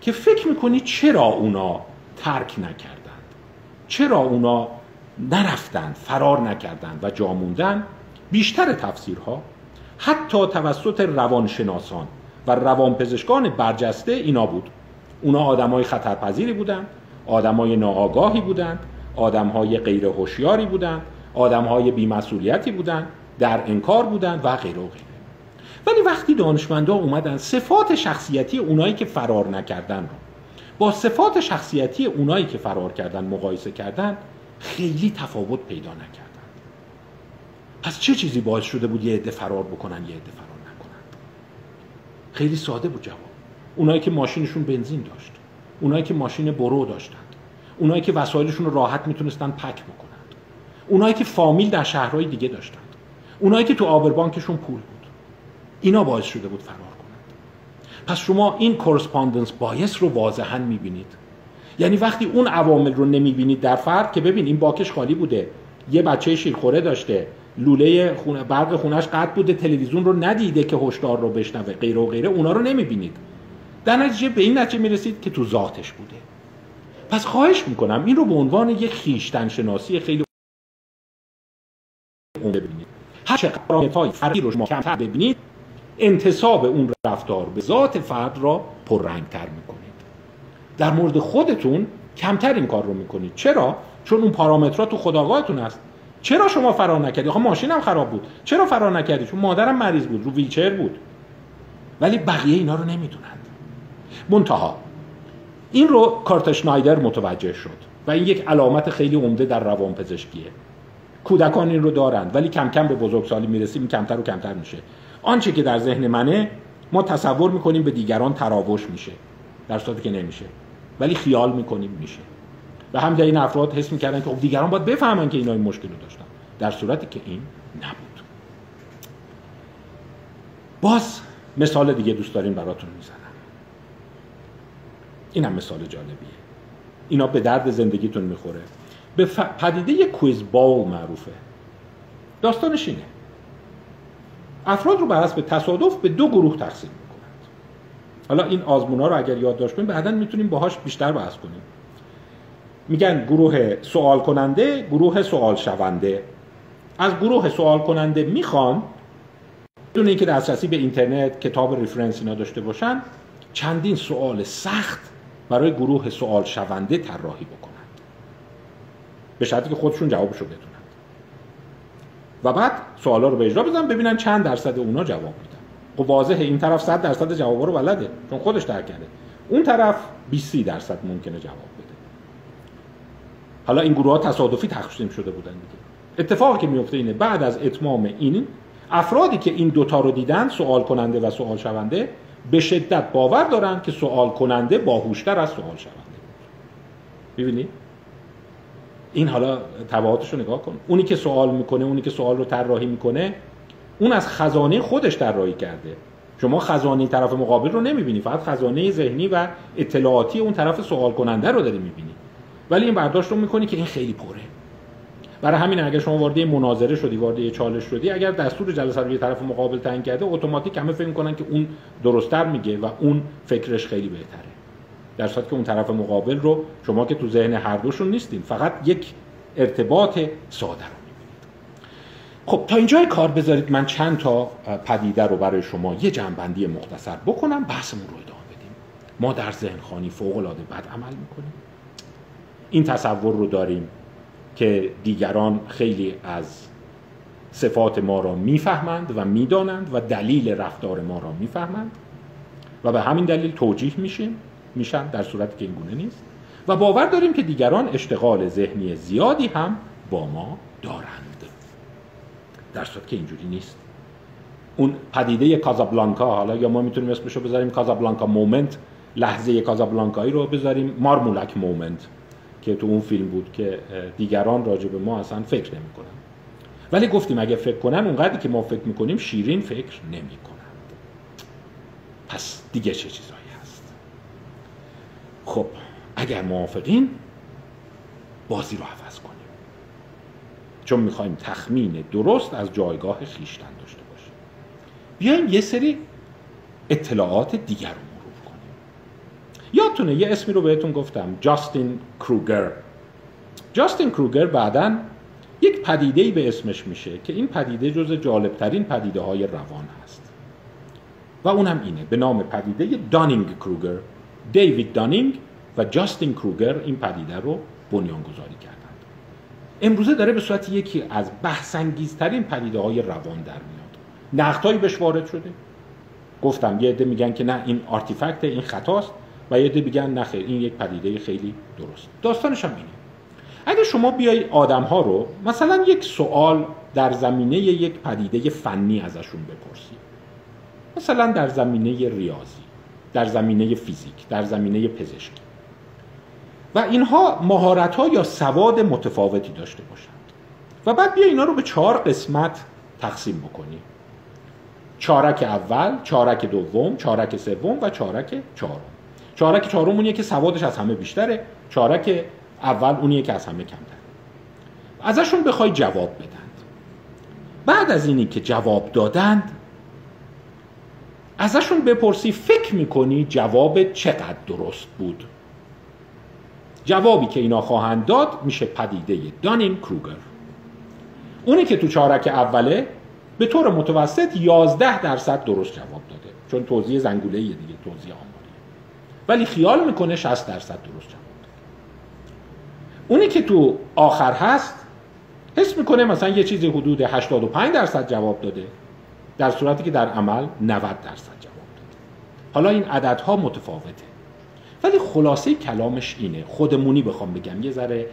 که فکر می‌کنی چرا اونا ترک نکردند؟ چرا اونا نرفتند فرار نکردند و جا موندن؟ بیشتر تفسیرها حتی توسط روانشناسان و روانپزشکان برجسته اینا بود. اونا آدمای خطرپذیری بودند آدمای ناآگاهی بودند آدمهای غیر هوشیاری بودند آدمهای بیمسئولیتی بودند در انکار بودند و غیره و غیره. ولی وقتی دانشمندا اومدن صفات شخصیتی اونایی که فرار نکردن رو با صفات شخصیتی اونایی که فرار کردن مقایسه کردن خیلی تفاوت پیدا نکردن. پس چه چیزی باعث شده بود یه عده فرار بکنن یه عده فرار نکنن؟ خیلی ساده بود جواب. اونایی که ماشینشون بنزین داشت. اونایی که ماشین برو داشتند اونایی که وسایلشون رو راحت می‌تونستن پک بکنند اونایی که فامیل در شهرهای دیگه داشتند اونایی که تو آبربانکشون پول بود اینا باعث شده بود فرار کنند پس شما این کورسپاندنس بایس رو واضحا می‌بینید. یعنی وقتی اون عوامل رو نمی‌بینید در فرد که ببین این باکش خالی بوده یه بچه شیرخوره داشته لوله خونه برق خونش قطع بوده تلویزیون رو ندیده که هشدار رو بشنوه غیر و غیره اونا رو نمی‌بینید. در نتیجه به این نتیجه می‌رسید که تو ذاتش بوده. پس خواهش می‌کنم این رو به عنوان یک خیشتن شناسی خیلی عمده ببینید. هر چقدر های فرقی رو شما کمتر ببینید انتصاب اون رفتار به ذات فرد را پررنگتر می‌کنید. در مورد خودتون کمتر این کار رو می‌کنید. چرا؟ چون اون پارامترها تو خداگاهتون هست. چرا شما فرار نکردی آخه ماشینم خراب بود. چرا فرار نکردی چون مادرم مریض بود رو ویلچر بود. ولی بقیه اینا رو نمی‌دونند منتها این رو کارتشنایدر متوجه شد و این یک علامت خیلی عمده در روانپزشکیه. کودکان این رو دارند ولی کم کم به بزرگسالی می‌رسیم کمتر و کمتر میشه. آنچه که در ذهن منه ما تصور می‌کنیم به دیگران تراوش میشه در صورتی که نمیشه. ولی خیال می‌کنیم میشه. و همین این افراد حس می‌کردن که خب دیگران باید بفهمن که اینا این مشکل رو داشتن. در صورتی که این نبود. باز مثال دیگه دوست داریم براتون می‌زنم. این هم مثال جالبیه. اینا به درد زندگیتون می‌خوره. به پدیده کویز باول معروفه. داستانش اینه. افراد رو حسب تصادف به دو گروه تقسیم می‌کنند. حالا این آزمون ها رو اگر یادداشت کنیم بعدا می‌تونیم باهاش بیشتر بحث کنیم. میگن گروه سوال کننده گروه سوال شونده از گروه سوال کننده می‌خوان بدون اینکه دسترسی به اینترنت کتاب ریفرنس اینا داشته باشن چندین سوال سخت برای گروه سوال شونده طراحی بکنند. به شرطی که خودشون جوابشو بدونند. و بعد سوالا رو به اجرا بزنن ببینن چند درصد اونا جواب میدن. خب واضحه این طرف 100 درصد جواب رو بلده چون خودش درک کرده. اون طرف 20 درصد ممکنه جواب بده. حالا این گروه ها تصادفی تقسیم شده بودن دیگه. اتفاقی که میفته اینه بعد از اتمام این افرادی که این دوتا رو دیدن سوال کننده و سوال شونده به شدت باور دارن که سوال کننده باهوشتر از سوال شونده. ببینید این حالا تبعاتش رو نگاه کن. اونی که سوال می‌کنه اونی که سوال رو طراحی می‌کنه اون از خزانه خودش طراحی کرده. شما خزانه طرف مقابل رو نمی‌بینی فقط خزانه ذهنی و اطلاعاتی اون طرف سوال کننده رو داری می‌بینی. ولی این برداشت رو می‌کنی که این خیلی پره. برای همین اگر شما وارد مناظره شدی وارد چالش شدی اگر دستور جلسه رو یه طرف مقابل تعیین کرده اتوماتیک همه فکر می‌کنن که اون درستتر میگه و اون فکرش خیلی بهتره. در صورتی که اون طرف مقابل رو شما که تو ذهن هر دوشون نیستین فقط یک ارتباط ساده رو خب تا اینجای کار بذارید من چند تا پدیده رو برای شما یه جنبندی مختصر بکنم بحثمون رو ادامه بدیم. ما در ذهن خانی فوق العاده بد عمل می‌کنیم. این تصور رو داریم. که دیگران خیلی از صفات ما را می‌فهمند و می‌دانند و دلیل رفتار ما را می‌فهمند. و به همین دلیل توجیه میشیم میشن در صورتی که این گونه نیست. و باور داریم که دیگران اشتغال ذهنی زیادی هم با ما دارند. در صورت که اینجوری نیست. اون پدیده کازابلانکا حالا یا ما می‌تونیم اسمشو بذاریم کازابلانکا مومنت لحظه کازابلانکایی رو بذاریم مارمولک مومنت. که تو اون فیلم بود که دیگران راجع به ما اصلا فکر نمی‌کنن. ولی گفتیم اگه فکر کنن اونقدری که ما فکر می‌کنیم شیرین فکر نمی‌کنند پس دیگه چه چیزهایی هست؟ خب اگر موافقین بازی رو عوض کنیم. چون می‌خوایم تخمین درست از جایگاه خیشتن داشته باشیم. بیایم یه سری اطلاعات دیگر رو یادتونه یه اسمی رو بهتون گفتم جاستین کروگر. جاستین کروگر بعدا یک پدیده به اسمش میشه که این پدیده جز جالبترین پدیده های روان هست. و اون هم اینه به نام پدیده دانینگ کروگر. دیوید دانینگ و جاستین کروگر این پدیده رو بنیانگذاری کردند. امروزه داره به صورت یکی از بحثانگیزترین پدیده های روان در میاد. نقدهایی بهش وارد شده. گفتم یه عده میگن که نه این آرتیفکت این خطاست. و یه عده میگن نه خیر این یک پدیده خیلی درست. داستانش هم اینه. اگه شما بیای آدم ها رو مثلا یک سوال در زمینه یک پدیده فنی ازشون بپرسی. مثلا در زمینه ریاضی در زمینه فیزیک در زمینه پزشکی. و اینها مهارت ها یا سواد متفاوتی داشته باشند. و بعد بیا اینا رو به چهار قسمت تقسیم بکنی. چارک اول، چارک دوم، چارک سوم و چارک چهارم. چارک چهارم اونیه که سوادش از همه بیشتره، چارک اول اونیه که از همه کمتر. ازشون بخوای جواب بدند. بعد از اینی که جواب دادند ازشون بپرسی فکر می‌کنی جواب چقدر درست بود؟ جوابی که اینا خواهند داد میشه پدیده دانین کروگر. اونی که تو چارک اوله به طور متوسط 11 درصد درست جواب داده. چون توضیح زنگوله دیگه توضیح آماری ولی خیال می‌کنه 60 درصد درست جواب اونی که تو آخر هست حس می‌کنه مثلا یه چیزی حدود 85 درصد جواب داده در صورتی که در عمل 90 درصد جواب داده. حالا این عددها متفاوته. ولی خلاصه کلامش اینه. خودمونی بخوام بگم. یه ذره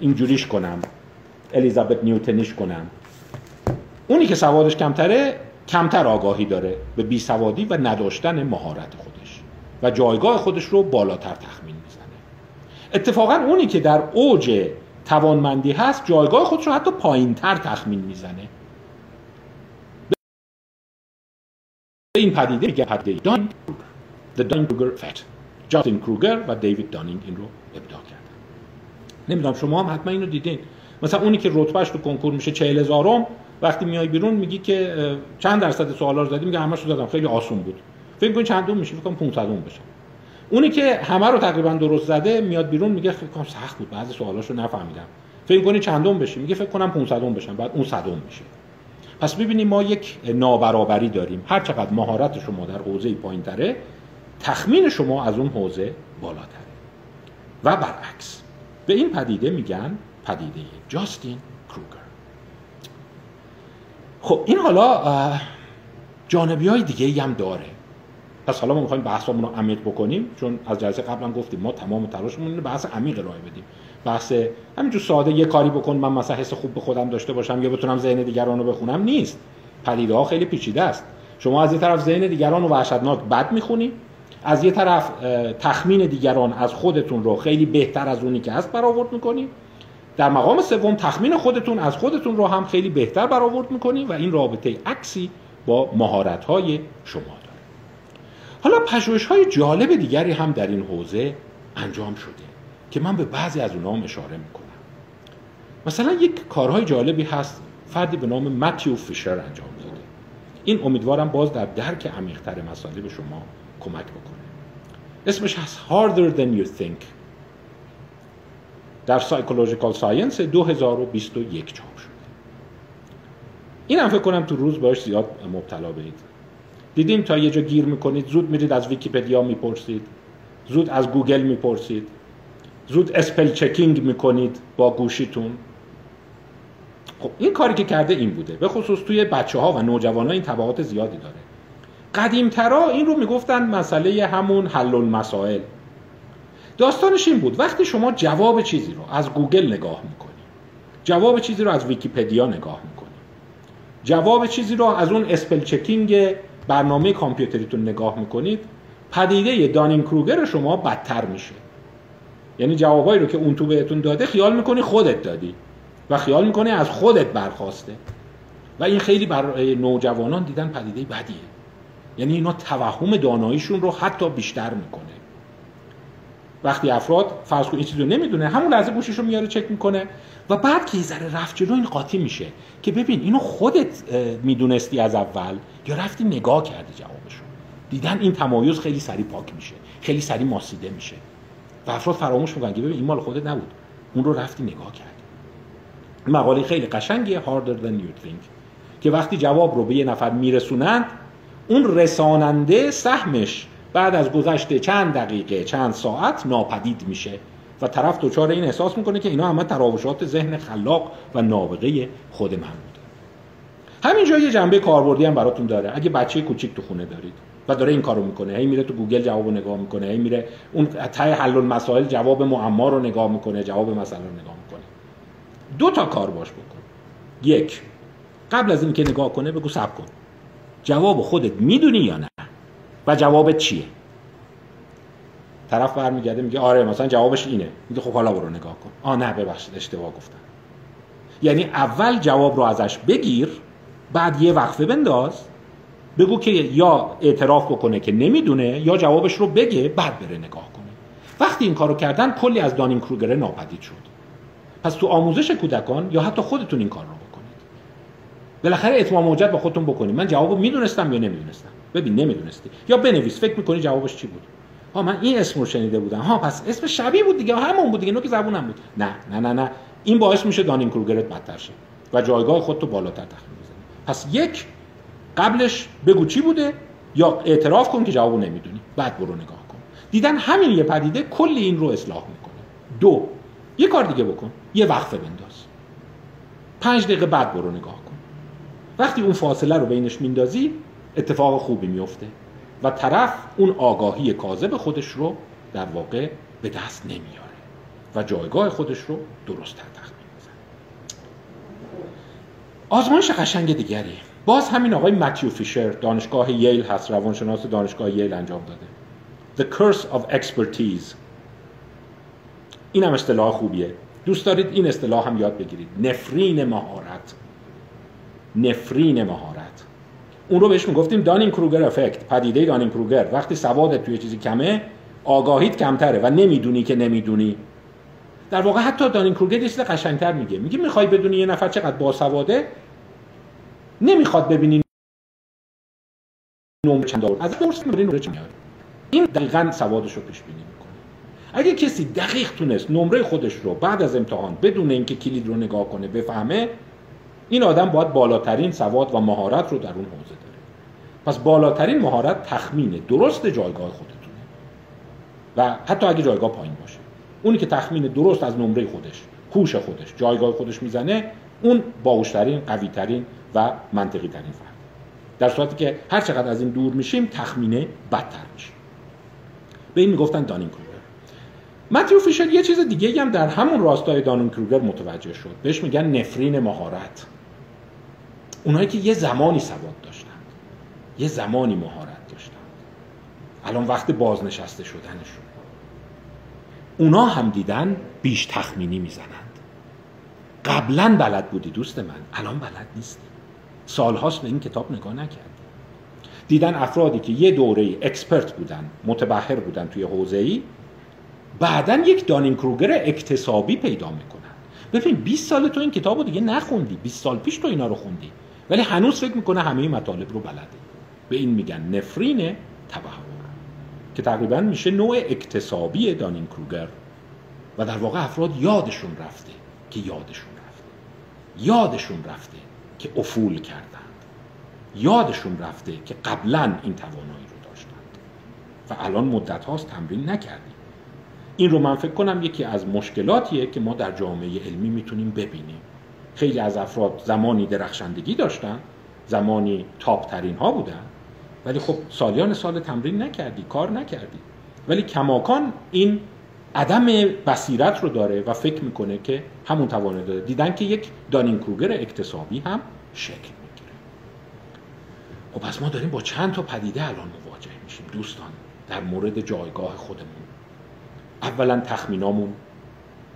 اینجوریش کنم. الیزابت نیوتنیش کنم. اونی که سوادش کمتره کمتر آگاهی داره. به بی سوادی و نداشتن مهارت خودش. و جایگاه خودش رو بالاتر تخمین می‌زنه. اتفاقا اونی که در اوج توانمندی هست جایگاه خودش رو حتی پایینتر تخمین می‌زنه. به این پدیده میگه پدیده دان The Dunning Fact جاستین کروگر و دیوید دانینگ این رو ابداع کردن. نمی‌دونم شما هم حتما اینو دیدین. مثلا اونی که رتبهش تو کنکور میشه 40 هزارم وقتی میای بیرون میگی که چند درصد سوالا رو زدی؟ میگه همش رو دادم خیلی آسون بود. فکر کن چندم میشه؟ فکر کنم 500 بشه اونی که همه رو تقریبا درست زده میاد بیرون میگه فکر کنم سخت بود. بعضی سوالاشو نفهمیدم. فکر کنی چندم بشی میگه فکر کنم 500 بشم بعد اون صدم میشه. پس ببینیم ما یک نابرابری داریم. هر چقدر مهارت شما در حوزه پایینتره تخمین شما از اون حوزه بالاتره. و برعکس. به این پدیده میگن پدیده جاستین کروگر. خب این حالا جانبی های دیگه هم داره. پس حالا ما می‌خوایم بحثمون رو عمیق بکنیم چون از جلسه قبلا گفتیم ما تمام تلاشمون اینه بحث عمیق ارائه بدیم. بحث همینجور ساده یه کاری بکن من مثلا حس خوب به خودم داشته باشم یا بتونم ذهن دیگران رو بخونم نیست. پدیده ها خیلی پیچیده است. شما از یه طرف ذهن دیگران رو وحشتناک بد می‌خونی از یه طرف تخمین دیگران از خودتون رو خیلی بهتر از اونی که هست برآورد می‌کنی. در مقام سوم تخمین خودتون از خودتون رو هم خیلی بهتر برآورد می‌کنی و این رابطه عکسی با مهارت های حالا پژوهش های جالب دیگری هم در این حوزه انجام شده که من به بعضی از اونها اشاره می‌کنم. مثلا یک کارهای جالبی هست فردی به نام متیو فیشر انجام داده. این امیدوارم باز در درک عمیق‌تر مسائل به شما کمک بکنه. اسمش هست Harder Than You Think. در Psychological Science 2021 چاپ شده. این هم فکر کنم تو روز باش زیاد مبتلا بید دیدیم تا یه جا گیر می‌کنید زود میرید از ویکیپدیا می‌پرسید. زود از گوگل می‌پرسید. زود spell checking می‌کنید با گوشیتون. خب این کاری که کرده این بوده. به خصوص توی بچه ها و نوجوان ها این تبعات زیادی داره. قدیمترا این رو می‌گفتن مسئله همون حل المسائل. داستانش این بود. وقتی شما جواب چیزی رو از گوگل نگاه می‌کنی جواب چیزی رو از ویکیپدیا نگاه می‌کنی جواب چیزی رو از اون spell checking برنامه کامپیوتریتون نگاه می‌کنید پدیده دانینگ کروگر شما بدتر میشه. یعنی جوابایی رو که اون تو بهتون داده خیال می‌کنی خودت دادی و خیال می‌کنه از خودت برخواسته. و این خیلی برای نوجوانان دیدن پدیده بدیه. یعنی اینا توهم داناییشون رو حتی بیشتر می‌کنه. وقتی افراد فرض کن این چیزو نمی‌دونه همون لحظه گوشش رو میاره چک می‌کنه. و بعد که یه ذره رفت جلو این قاطی میشه که ببین اینو خودت می‌دونستی از اول یا رفتی نگاه کردی جوابشو. دیدن این تمایز خیلی سریع پاک میشه خیلی سریع ماسیده میشه. و افراد فراموش می‌کنن که ببین این مال خودت نبود. اون رو رفتی نگاه کردی. مقاله خیلی قشنگیه harder than you think که وقتی جواب رو به یه نفر میرسونند اون رساننده سهمش بعد از گذشته چند دقیقه چند ساعت ناپدید میشه. و طرف دچار این احساس می‌کنه که اینا همه تراوشات ذهن خلاق و نابغه خود من بوده. همینجا یه جنبه کاربردی هم براتون داره. اگه بچه کوچیک تو خونه دارید و داره این کارو می‌کنه هی میره تو گوگل جواب نگاه می‌کنه هی میره اون تای حل المسائل جواب معما رو نگاه می‌کنه جواب مسئله رو نگاه می‌کنه. دو تا کار باش بکن. یک قبل از اینکه نگاه کنه بگو صبر کن. جواب خودت می‌دونی یا نه؟ و جوابت چیه؟ طرف برمیگرده میگه آره مثلا جوابش اینه. میگه خب حالا برو نگاه کن. آ نه ببخشید اشتباه گفتم. یعنی اول جواب رو ازش بگیر بعد یه وقفه بنداز. بگو که یا اعتراف بکنه که نمی‌دونه یا جوابش رو بگه بعد بره نگاه کنه. وقتی این کارو کردن کلی از دانین کروگر ناپدید شد. پس تو آموزش کودکان یا حتی خودتون این کار رو بکنید. بالاخره اتمام موجد با خودتون بکنید. من جوابو می‌دونستم یا نمی‌دونستم؟ ببین نمی‌دونستی. یا بنویس فکر می‌کنی جوابش چی بود؟ ها من این اسم رو شنیده بودم. ها پس اسم شبیه بود دیگه. همون بود دیگه. نوک زبونم بود. نه نه نه نه. این باعث میشه دانین کروگرت بدتر شه و جایگاه خودتو بالاتر تخمین بزنی. پس یک قبلش بگو چی بوده یا اعتراف کن که جوابو نمی‌دونی. بعد برو نگاه کن. دیدن همین یه پدیده کل این رو اصلاح می‌کنه. دو یه کار دیگه بکن. یه وقفه بنداز. پنج دقیقه بعد برو نگاه کن. وقتی اون فاصله رو بینش میندازی اتفاق خوبی میفته و طرف اون آگاهی کاذب خودش رو در واقع به دست نمیاره و جایگاه خودش رو درست تخمین می‌زنه. آزمایش قشنگ دیگری. باز همین آقای متیو فیشر دانشگاه ییل هست روانشناس دانشگاه ییل انجام داده. The Curse of Expertise. این هم اصطلاح خوبیه. دوست دارید این اصطلاح هم یاد بگیرید. نفرین مهارت. نفرین مهارت. اون رو بهش می‌گفتیم دانین کروگر افکت پدیده دانین کروگر. وقتی سوادت توی چیزی کمه آگاهیت کمتره و نمی‌دونی که نمی‌دونی. در واقع حتی دانین کروگر یه چیز قشنگتر میگه. میگه می‌خوای بدونی یه نفر چقدر باسواده نمی‌خواد ببینی نمره چند دار از درس می‌بینی نمره چند این دقیقا سوادش رو پیش بینی می‌کنه. اگه کسی دقیق تونست نمره خودش رو بعد از امتحان بدون اینکه کلید رو نگاه کنه بفهمه این آدم باید بالاترین سواد و مهارت رو در اون حوزه داره. پس بالاترین مهارت تخمین درست جایگاه خودتونه. و حتی اگه جایگاه پایین باشه. اونی که تخمین درست از نمره خودش کوش خودش جایگاه خودش می‌زنه اون باوشترین قویترین و منطقی ترین فرد. در صورتی که هر چقدر از این دور میشیم تخمینه بدتر میشه. به این می‌گفتن دانین کروگر. متیو فیشر یه چیز دیگه هم در همون راستای دانین کروگر متوجه شد. بهش میگن نفرین مهارت. اونایی که یه زمانی سواد داشتند یه زمانی مهارت داشتند الان وقت بازنشسته شدنشون. اونا هم دیدن بیش تخمینی می‌زنند. قبلا بلد بودی دوست من الان بلد نیستی. سالهاست به این کتاب نگاه نکردی. دیدن افرادی که یه دوره اکسپرت بودن متبهر بودن توی حوزه ای بعدا یک دانین کروگر اکتسابی پیدا می‌کنن. ببین 20 سال تو این کتاب رو دیگه نخوندی. 20 سال پیش تو اینا رو خوندی. ولی هنوز فکر می‌کنه همه مطالب رو بلده. به این میگن نفرین تبهر که تقریبا میشه نوع اکتسابی دانین کروگر و در واقع افراد یادشون رفته که یادشون رفته. یادشون رفته که افول کردند. یادشون رفته که قبلا این توانایی رو داشتند. و الان مدت هاست تمرین نکردیم. این رو من فکر کنم یکی از مشکلاتیه که ما در جامعه علمی می‌تونیم ببینیم. خیلی از افراد زمانی درخشندگی داشتن زمانی تاپ ترین ها بودن ولی خب سالیان سال تمرین نکردی کار نکردی. ولی کماکان این عدم بصیرت رو داره و فکر می‌کنه که همون توانه داره. دیدن که یک دانین کروگر اکتسابی هم شکل می‌گیره. خب پس ما داریم با چند تا پدیده الان مواجه میشیم دوستان در مورد جایگاه خودمون. اولا تخمینامون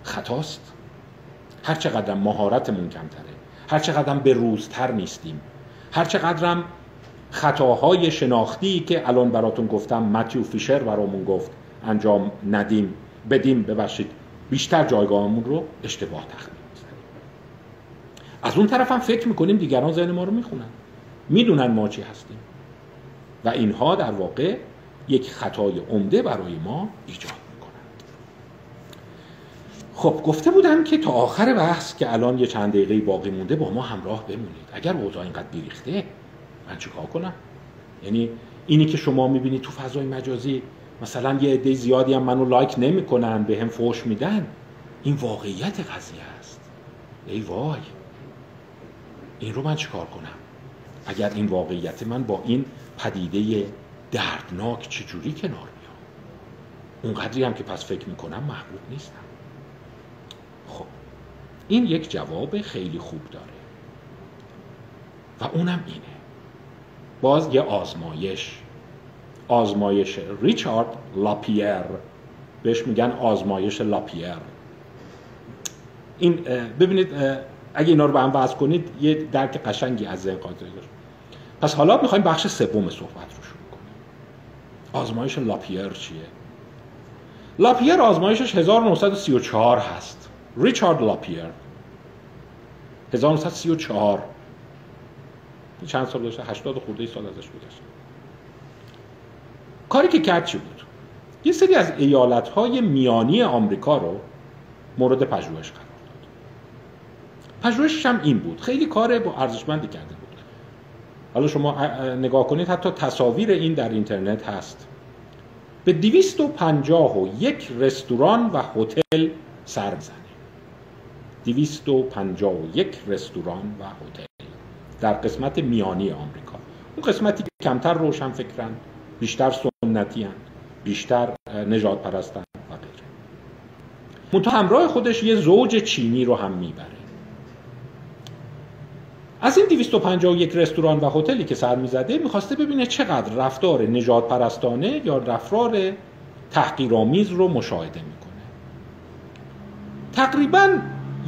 خطاست. هر چقدر مهارتمون کمتره هر چقدر به روزتر نیستیم هر چقدر خطاهای شناختی که الان براتون گفتم متیو فیشر برامون گفت انجام ندیم بدیم ببخشید بیشتر جایگاهمون رو اشتباه تخمین از اون طرف هم فکر می‌کنیم دیگران ذهن ما رو می‌خونن می‌دونن ما چی هستیم. و اینها در واقع یک خطای عمده برای ما ایجاد خب گفته بودم که تا آخر بحث که الان یه چند دقیقه باقی مونده با ما همراه بمونید. اگر اوضاع اینقدر بیریخته من چیکار کنم؟ یعنی اینی که شما می‌بینید تو فضای مجازی مثلا یه عده زیادی هم منو لایک نمی‌کنن به هم فوش میدن این واقعیت قضیه است. ای وای. این رو من چیکار کنم؟ اگر این واقعیت من با این پدیده دردناک چجوری کنار بیام؟ اونقدری هم که پس فکر می‌کنم محبوب نیستم. خب این یک جواب خیلی خوب داره. و اونم اینه. باز یه آزمایش. آزمایش ریچارد لاپیر. بهش میگن آزمایش لاپیر. این ببینید اگه اینا رو به هم وضع کنید یه درک قشنگی از ذهن قاطع داره. پس حالا می‌خوایم بخش سوم صحبت رو شروع کنیم. آزمایش لاپیر چیه؟ لاپیر آزمایشش 1934 هست. ریچارد لاپیر 1934 چند سال داشته؟ 80 خورده سال ازش گذشته کاری که کرد چی بود؟ یه سری از ایالت های میانی آمریکا رو مورد پژوهش قرار داد. پژوهشش هم این بود. خیلی کار با ارزشمندی کرده بود. حالا شما نگاه کنید حتی تصاویر این در اینترنت هست. به 251 رستوران و هتل سر می‌زنه 251 رستوران و هتل. در قسمت میانی آمریکا. اون قسمتی که کمتر روشن فکرن بیشتر سنتی هن. بیشتر نجات پرستن و غیره. منتها همراه خودش یه زوج چینی رو هم می‌بره. از این 251 رستوران و هتلی که سر می‌زده می‌خواسته ببینه چقدر رفتار نجات پرستانه یا رفتار تحقیرآمیز رو مشاهده می‌کنه. تقریبا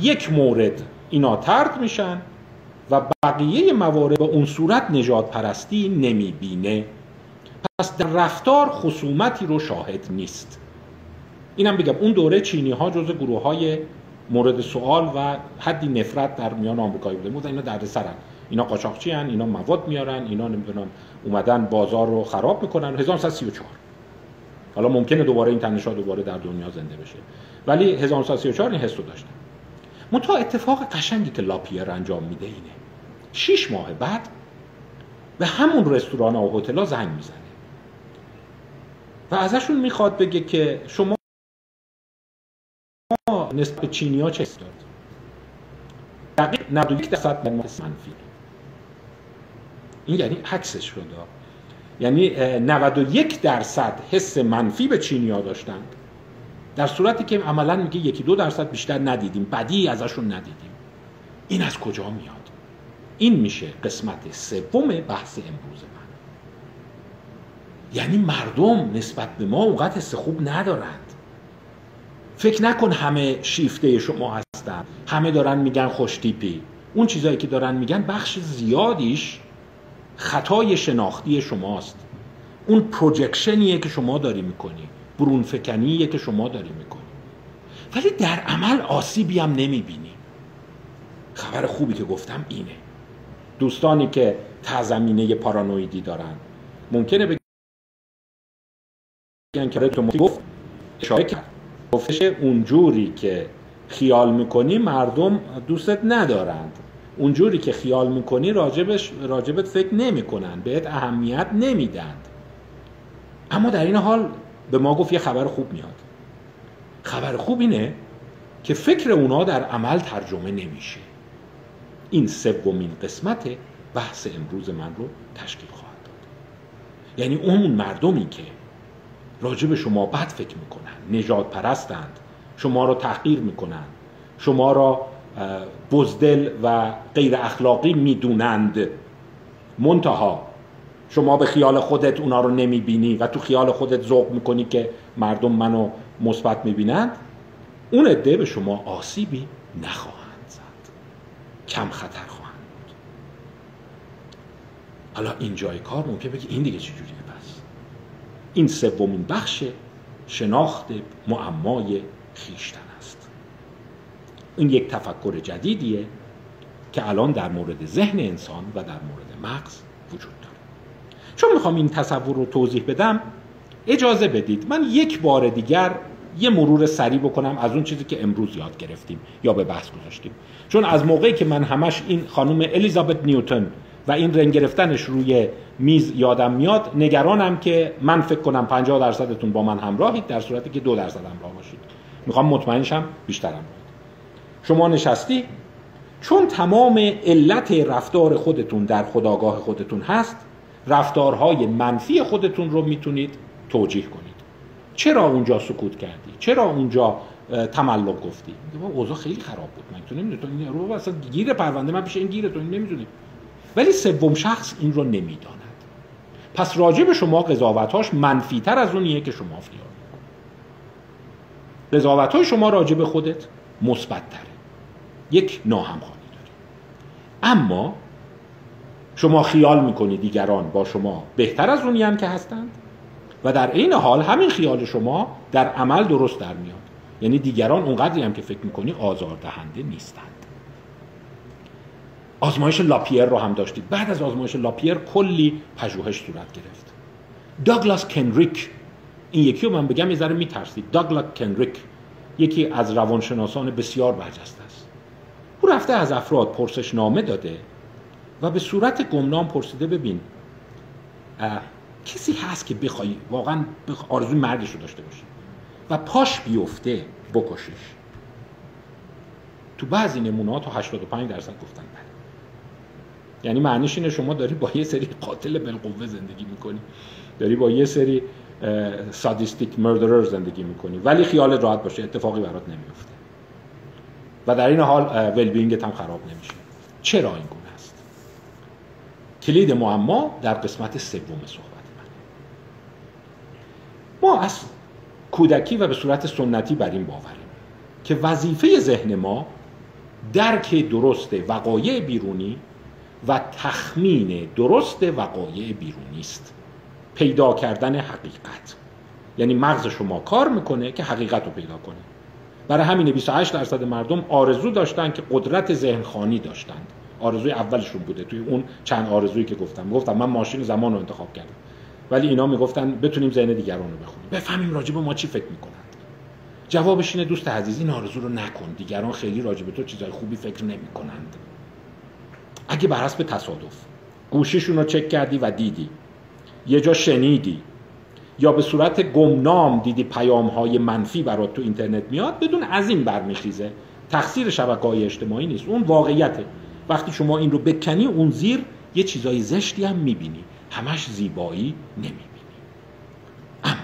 یک مورد اینا ترد میشن و بقیه موارد به اون صورت نجات پرستی نمی‌بینه. پس در رفتار خصومتی رو شاهد نیست. اینم بگم اون دوره چینی ها جز گروه های مورد سوال و حدی نفرت در میان آمریکایی بوده. بودن اینا درد سرن اینا قاچاقچی هن اینا مواد میارن اینا نمی‌دونم اومدن بازار رو خراب می‌کنن. 1934 حالا ممکنه دوباره این تنشا دوباره در دنیا زنده بشه. ولی 1934 این حس رو داشتن. منتها اتفاق قشنگی که لاپیر انجام میده اینه. شیش ماه بعد به همون رستوران و هتل زنگ می‌زنه. و ازشون می‌خواد بگه که شما نسبت به چینی ها چه دارد دقیق 91 درصد منفی. این یعنی عکسش دار یعنی 91 درصد حس منفی به چینی ها داشتند. در صورتی که عملا میگه یکی دو درصد بیشتر ندیدیم بدی ازشون ندیدیم. این از کجا میاد؟ این میشه قسمت سوم بحث امروز من. یعنی مردم نسبت به ما اونقدر حس خوب ندارند. فکر نکن همه شیفته شما هستن همه دارن میگن خوشتیپی اون چیزایی که دارن میگن بخش زیادیش خطای شناختی شماست. اون پروجکشنیه که شما داری می‌کنی. برون فکنیه که شما داری می‌کنی. ولی در عمل آسیبی هم نمی‌بینی. خبر خوبی که گفتم اینه. دوستانی که تزمینه پارانویدی دارن ممکنه بگن که گفت اشاره کرد. گفتش اونجوری که خیال می‌کنی مردم دوستت ندارند. اونجوری که خیال می‌کنی راجبش راجبت فکر نمی‌کنن بهت اهمیت نمیدند اما در این حال به ما گفت یه خبر خوب میاد. خبر خوب اینه که فکر اونا در عمل ترجمه نمیشه. این سومین قسمت بحث امروز من رو تشکیل خواهد داد. یعنی اون مردمی که راجب شما بد فکر می‌کنن نجات پرستند شما رو تحقیر می‌کنن شما را بزدل و غیر اخلاقی می‌دونند منتها شما به خیال خودت اونا رو نمی‌بینی و تو خیال خودت ذوق می‌کنی که مردم منو مثبت می‌بینند اون عده به شما آسیبی نخواهند کم خطر خواهند بود. حالا اینجای کار ممکن بگی این دیگه چجوریه پس؟ این سومین بخش شناخت معمای خیشتن است. این یک تفکر جدیدیه که الان در مورد ذهن انسان و در مورد مغز وجود داره. چون می‌خوام این تصور رو توضیح بدم اجازه بدید من یک بار دیگر یه مرور سریع بکنم از اون چیزی که امروز یاد گرفتیم یا به بحث گذاشتیم. چون از موقعی که من همش این خانم الیزابت نیوتن و این رنگ گرفتنش روی میز یادم میاد نگرانم که من فکر کنم 50 درصدتون با من همراهید در صورتی که دو درصد همراه باشید. می‌خوام مطمئن شم بیشتر همراهید شما نشستی؟ چون تمام علت رفتار خودتون در خداگاه خودتون هست رفتارهای منفی خودتون رو می‌تونید توجیه کنید. چرا اونجا سکوت کردی؟ چرا اونجا تملق گفتی؟ اوضاع خیلی خراب بود. من تو نمی‌دونی رو اصلا گیر پرونده. من پیش این گیره. تو نمی‌دونی. ولی سوم شخص این رو نمی‌داند. پس راجع به شما قضاوتاش منفیتر از اونیه که شما خیال قضاوت های شما راجع به خودت مثبت تره یک ناهمخوانی داری. اما شما خیال می‌کنی دیگران با شما بهتر از اونی که هستند؟ و در این حال همین خیال شما در عمل درست در میاد. یعنی دیگران اونقدری هم که فکر می‌کنی آزار دهنده نیستند. آزمایش لاپیر رو هم داشتید. بعد از آزمایش لاپیر کلی پژوهش صورت گرفت. داگلاس کنریک این یکی رو من بگم یه ذره میترسید. داگلاس کنریک یکی از روانشناسان بسیار برجسته است. او رفته از افراد پرسش نامه داده و به صورت گمنام پرسیده ببین کسی هست که بخوای واقعا آرزوی مرگش رو داشته باشی و پاش بیفته بکشش. تو بعضی نمونه ها تا 85 درصد گفتن بله. یعنی معنیش اینه شما داری با یه سری قاتل بالقوه زندگی می‌کنی. داری با یه سری سادیستیک مردرر زندگی می‌کنی. ولی خیال راحت باشه اتفاقی برات نمیفته و در این حال ولبینگت هم خراب نمیشه. چرا این کلید معما در قسمت سوم صحبت من ما از کودکی و به صورت سنتی بر این باوریم که وظیفه ذهن ما درک درست وقایع بیرونی و تخمین درست وقایع بیرونی است. پیدا کردن حقیقت. یعنی مغز شما کار می‌کنه که حقیقت رو پیدا کنه. برای همین 28 درصد مردم آرزو داشتن که قدرت ذهن خانی داشتند. آرزوی اولشون بوده. توی اون چند آرزویی که گفتم. گفتم من ماشین زمان رو انتخاب کردم. ولی اینا می‌گفتن بتونیم ذهن دیگران رو بخونیم. بفهمیم راجب ما چی فکر می‌کنند جوابش اینه دوست عزیز این آرزو رو نکن. دیگران خیلی راجب تو چیزای خوبی فکر نمی‌کنند. اگه بر حسب تصادف گوشیشون رو چک کردی و دیدی یه جا شنیدی یا به صورت گمنام دیدی پیام های منفی برات تو اینترنت میاد بدون از این برمیخیزه. تقصیر شبکه های اجتماعی نیست. اون واقعیته. وقتی شما این رو بکنی اون زیر یه چیزای زشتی هم می‌بینی. همش زیبایی نمی‌بینی. اما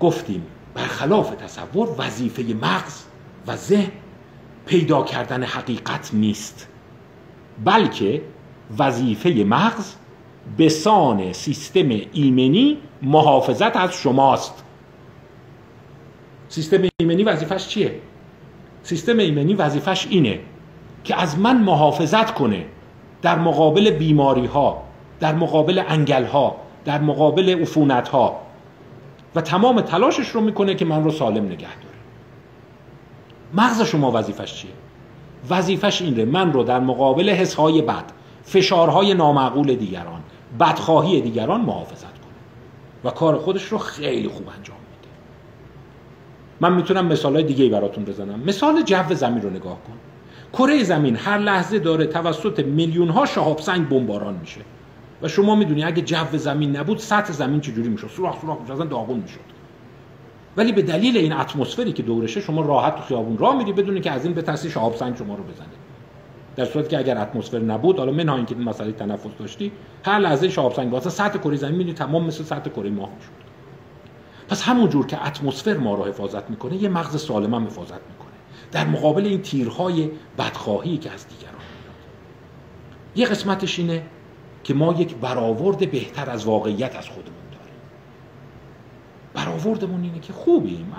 گفتیم برخلاف تصور وظیفه مغز و ذهن پیدا کردن حقیقت نیست. بلکه وظیفه مغز به سان سیستم ایمنی محافظت از شماست. سیستم ایمنی وظیفش چیه؟ سیستم ایمنی وظیفش اینه که از من محافظت کنه در مقابل بیماری ها در مقابل انگل ها در مقابل عفونت ها و تمام تلاشش رو می‌کنه که من رو سالم نگه داره. مغز شما وظیفش چیه؟ وظیفش اینه من رو در مقابل حسهای بد فشارهای نامعقول دیگران بدخواهی دیگران محافظت کنه. و کار خودش رو خیلی خوب انجام میده. من می‌تونم مثال های دیگه براتون بزنم. مثال جو زمین رو نگاه کن. کره زمین هر لحظه داره توسط میلیون ها شهاب سنگ بمباران میشه. و شما می‌دونی اگه جو زمین نبود سطح زمین چجوری می‌شد؟ سوراخ سوراخ می‌شد داغون می‌شد. ولی به دلیل این اتمسفری که دورشه شما راحت تو خیابون راه میری بدونی که از این تاثیر شهاب سنگ شما رو بزنه. در صورتی که اگر اتمسفر نبود حالا منها اینکه این مسئله تنفس داشتی هر لحظه شهاب سنگ واسه سطح کره زمین می‌دونی تمام مثل سطح کره ماه می‌شد. پس همون جور که اتمسفر ما رو حفاظت می‌کنه یه مغز سالم هم حفاظت می‌کنه. در مقابل این تیرهای بدخواهی که از دیگران میاد. یه قسمتش اینه که ما یک برآورد بهتر از واقعیت از خودمون برآوردمون اینه که خوبیم.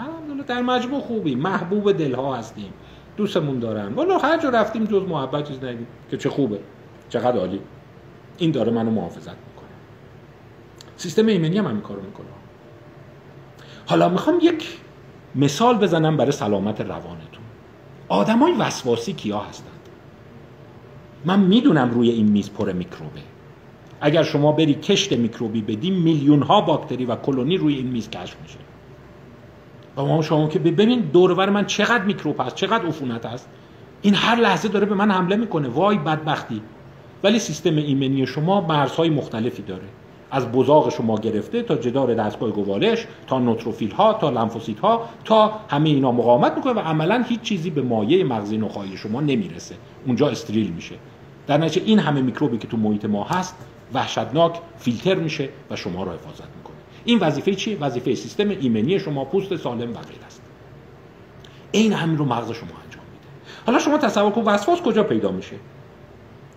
در مجموع خوبیم. محبوب دلها هستیم. دوستمون دارن. والا هر جا رفتیم جز محبت چیز که چه خوبه. چقدر عالی. این داره منو محافظت می‌کنه. سیستم ایمنی هم همین کارو می‌کنه. حالا می‌خوام یک مثال بزنم برای سلامت روانتون. آدمای وسواسی کیا هستند من می‌دونم روی این میز پر میکروبه. اگر شما بری کشت میکروبی بدی میلیون ها باکتری و کلونی روی این میز کشف میشه. و ما شما که ببین دورور من چقدر میکروب هست چقدر عفونت هست. این هر لحظه داره به من حمله می‌کنه. وای بدبختی. ولی سیستم ایمنی شما مرزهای مختلفی داره. از بزاق شما گرفته تا جدار دستگاه گوارش تا نوتروفیل ها تا لمفوسیت ها تا همه اینا مقاومت می‌کنه و عملا هیچ چیزی به مایه مغزی نخایی شما نمی‌رسه. اونجا استریل میشه. در نتیجه این همه میکروبی که تو محیط ما هست وحشتناک فیلتر میشه و شما را حفاظت می‌کنه. این وظیفه چیه؟ وظیفه سیستم ایمنی شما پوست سالم و غیره است. این همین رو مغز شما انجام میده. حالا شما تصور کن وسواس کجا پیدا میشه؟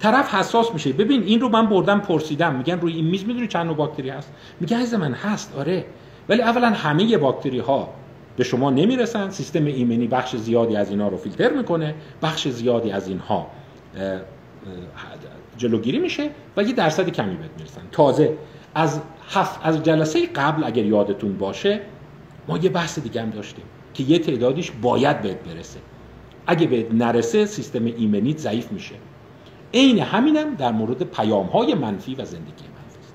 طرف حساس میشه. ببین این رو من بردم پرسیدم. میگن روی این میز می‌دونی چند نوع باکتری هست؟ میگه عزیز من هست آره. ولی اولا همه باکتری ها به شما نمی‌رسن. سیستم ایمنی بخش زیادی از اینا رو فیلتر می‌کنه. بخش زیادی از اینها جلوگیری میشه و یه درصد کمی بهت می‌رسن. تازه از هفت از جلسه قبل اگر یادتون باشه ما یه بحث دیگه هم داشتیم که یه تعدادیش باید بهت برسه. اگه بهت نرسه سیستم ایمنیت ضعیف میشه. عین همینم در مورد پیام های منفی و زندگی منفی. است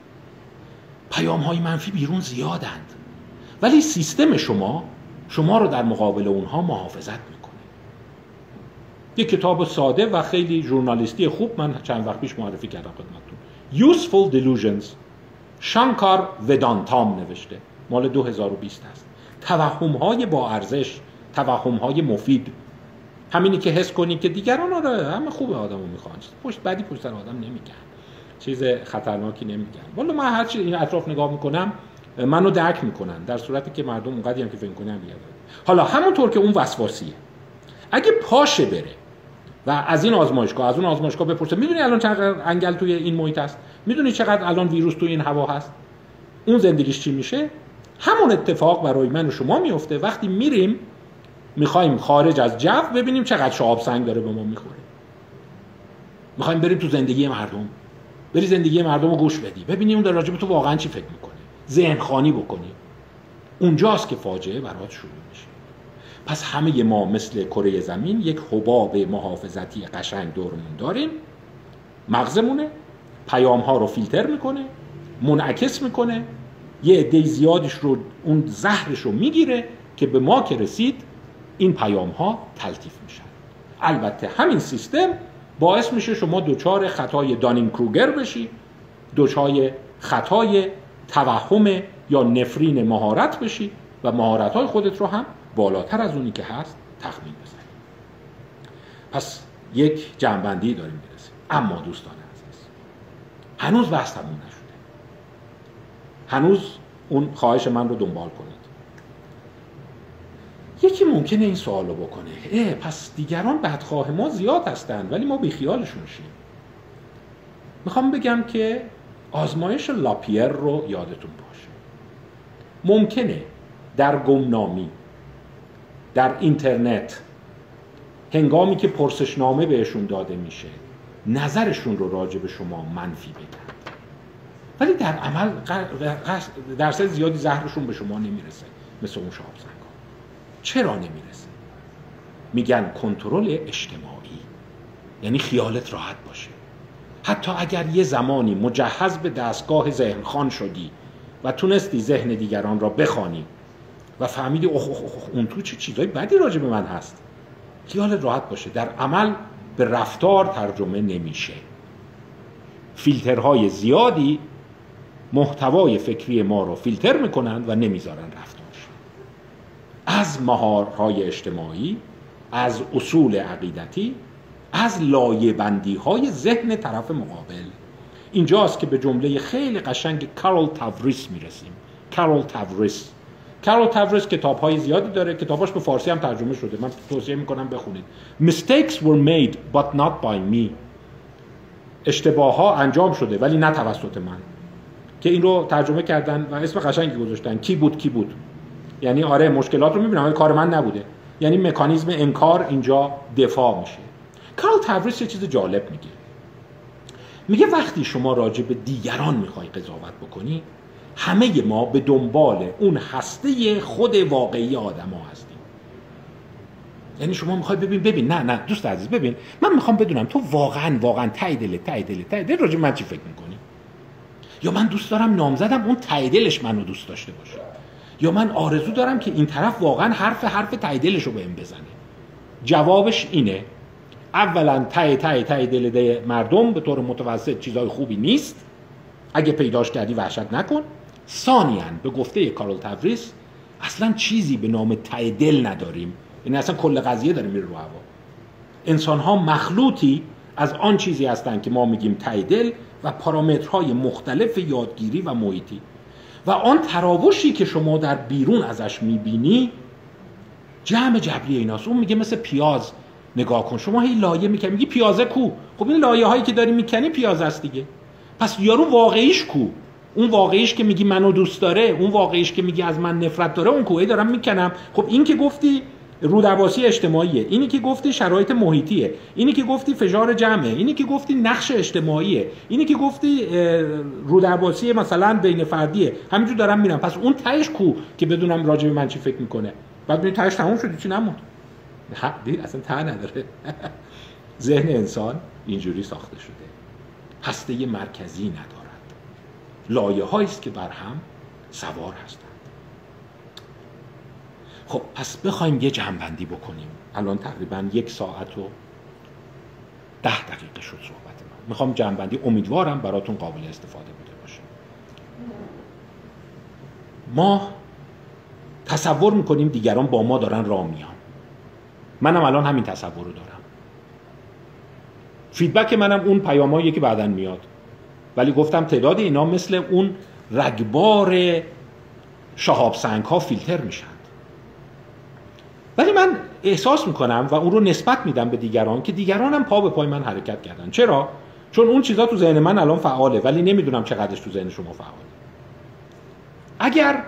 پیام های منفی بیرون زیادند. ولی سیستم شما شما رو در مقابل اونها محافظت می‌کنه. یه کتاب ساده و خیلی ژورنالیستی خوب من چند وقت پیش معرفی کردم خدمتتون. Useful Delusions شانکار ودانتام نوشته. مال 2020 هست توهم های با ارزش توهم های مفید. همینی که حس کنی که دیگران آره همه خوبه آدمو می‌خوان. پشت بعدی پشت سر آدم نمیگن. چیز خطرناکی نمیگن. والا من هر چی این اطراف نگاه می‌کنم منو درک می‌کنن در صورتی که مردم اونقدی هم که فکر کنن حالا همونطور که اون وسواسیه. اگه پاشه بره و از این آزمایشگاه از اون آزمایشگاه بپرسه می‌دونی الان چقدر انگل توی این محیط هست؟ می‌دونی چقدر الان ویروس توی این هوا هست؟ اون زندگیش چی میشه؟ همون اتفاق برای من و شما میفته وقتی میریم می‌خوایم خارج از جو ببینیم چقدر شعاب سنگ داره به ما می‌خوره. می‌خوایم بریم تو زندگی مردم. بری زندگی مردم رو گوش بدی. ببینی اون در راجب تو واقعا چی فکر می‌کنه. ذهن خانی بکنی. اونجاست که فاجعه برات شروع میشه. پس همه ما مثل کره زمین یک حباب محافظتی قشنگ دورمون داریم. مغزمونه. پیام ها رو فیلتر می‌کنه. منعکس می‌کنه. یه عده زیادش رو اون زهرش رو می‌گیره که به ما که رسید این پیام ها تلطیف میشن. البته همین سیستم باعث میشه شما دچار خطای دانین کروگر بشی دچار خطای توهم یا نفرین مهارت بشی و مهارت های خودت رو هم بالاتر از اونی که هست تخمین بزنی. پس یک جنبندی داریم برسیم اما دوستان عزیز هنوز بحث تموم نشده. هنوز اون خواهش من رو دنبال کنید. یکی ممکنه این سوال رو بکنه. اه پس دیگران بدخواه ما زیاد هستند ولی ما بیخیالشون شیم. می‌خوام بگم که آزمایش لاپیر رو یادتون باشه. ممکنه در گمنامی در اینترنت هنگامی که پرسشنامه بهشون داده میشه نظرشون رو راجع به شما منفی بگن ولی در عمل درصد زیادی زهرشون به شما نمی‌رسه مثل اون شاب چرا نمی‌رسه؟ میگن کنترل اجتماعی یعنی خیالت راحت باشه. حتی اگر یه زمانی مجهز به دستگاه ذهن خان شدی و تونستی ذهن دیگران را بخوانی و فهمیدی اوه اوه اوه اون تو چه چیزای بدی راجع به من هست خیالت راحت باشه. در عمل به رفتار ترجمه نمیشه. فیلترهای زیادی محتوای فکری ما رو فیلتر می‌کنند و نمی‌ذارن رفتار. از مهارهای اجتماعی از اصول عقیدتی از لایه بندی های ذهن طرف مقابل. اینجاست که به جمله خیلی قشنگ کارول تاوریس می‌رسیم. کارول تاوریس. کارول تاوریس کتاب های زیادی داره. کتاباش به فارسی هم ترجمه شده. من توصیه می‌کنم بخونید. Mistakes were made but not by me. اشتباه ها انجام شده ولی نه توسط من. که این رو ترجمه کردن و اسم قشنگی گذاشتن. کی بود کی بود؟ یعنی آره مشکلات رو می‌بینم ولی کار من نبوده. یعنی مکانیزم انکار اینجا دفاع میشه. کارل تبریس یه چیز جالب میگه. میگه وقتی شما راجع به دیگران می‌خوای قضاوت بکنی همه ما به دنبال اون هسته خود واقعی آدم ها هستیم. یعنی شما می‌خوای ببین ببین نه نه دوست عزیز ببین. من می‌خوام بدونم تو واقعا واقعا تای دل تای دل تای دل راجع من چی فکر می‌کنی؟ یا من دوست دارم نامزدم اون تای دلش منو دوست داشته باشه. یا من آرزو دارم که این طرف واقعا حرف حرف تای دلش رو بهم بزنه. جوابش اینه. اولا تای تای تای دل ده مردم به طور متوسط چیزای خوبی نیست. اگه پیداش کردی وحشت نکن. ثانیا به گفته کارل تفریس اصلا چیزی به نام تای دل نداریم. یعنی اصلا کل قضیه داره میره رو هوا. انسان ها مخلوطی از آن چیزی هستند که ما میگیم تای دل و پارامترهای مختلف یادگیری و محیطی. و آن تراوشی که شما در بیرون ازش می‌بینی جمع جبری ایناست. اون میگه مثل پیاز نگاه کن. شما هی لایه می‌کنی. میگی پیازه کو؟ خب این لایه هایی که داری می‌کنی پیاز است دیگه. پس یارو واقعیش کو؟ اون واقعیش که میگی منو دوست داره اون واقعیش که میگی از من نفرت داره اون کوهی دارم می‌کنم. خب این که گفتی رودواسی اجتماعیه. اینی که گفتی شرایط محیطیه. اینی که گفتی فشار جمعه. اینی که گفتی نقش اجتماعیه. اینی که گفتی رودواسی مثلا بین فردیه. همینجور دارم میرم. پس اون تهش کو که بدونم راجع به من چی فکر می‌کنه. بعد می تهش تموم شد. چی نموند؟ دیر اصلا ته نداره. ذهن انسان اینجوری ساخته شده. هسته مرکزی ندارد. لایه است که بر هم سوار هستند. خب پس بخوایم یه جنبندی بکنیم. الان تقریبا یک ساعت و ده دقیقه شد صحبت من. می‌خوام جنبندی امیدوارم براتون قابل استفاده بوده باشه. ما تصور می‌کنیم دیگران با ما دارن راه میان. منم الان همین تصور رو دارم. فیدبک منم اون پیامایی که بعدا میاد. ولی گفتم تعداد اینا مثل اون رگبار شهاب سنگ ها فیلتر میشن. ولی من احساس می‌کنم و اون رو نسبت میدم به دیگران که دیگران هم پا به پای من حرکت کردن. چرا؟ چون اون چیزا تو ذهن من الان فعاله ولی نمی‌دونم چقدرش تو ذهن شما فعاله. اگر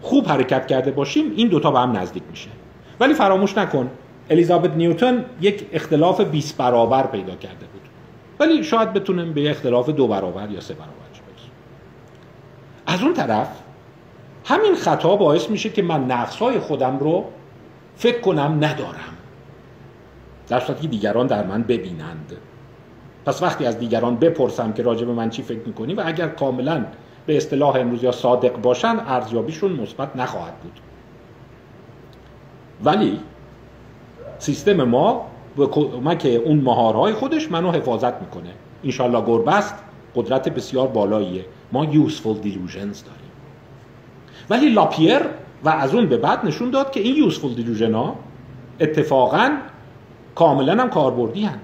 خوب حرکت کرده باشیم این دوتا به هم نزدیک میشه. ولی فراموش نکن الیزابت نیوتن یک اختلاف 20 برابر پیدا کرده بود. ولی شاید بتونیم به اختلاف دو برابر یا سه برابر برسیم از اون طرف همین خطا باعث میشه که من نقصهای خودم رو فکر کنم ندارم. در صورتی که دیگران در من ببینند. پس وقتی از دیگران بپرسم که راجع به من چی فکر می‌کنی و اگر کاملا به اصطلاح امروز یا صادق باشن ارزیابیشون مثبت نخواهد بود. ولی سیستم ما به کمک اون مهارهای خودش منو حفاظت می‌کنه. انشالله گربست قدرت بسیار بالاییه. ما یوسفول دیلوژنز داریم. ولی لاپیر و از اون به بعد نشون داد که این یوسفول دیلوژن ها اتفاقا کاملا هم کاربردی هند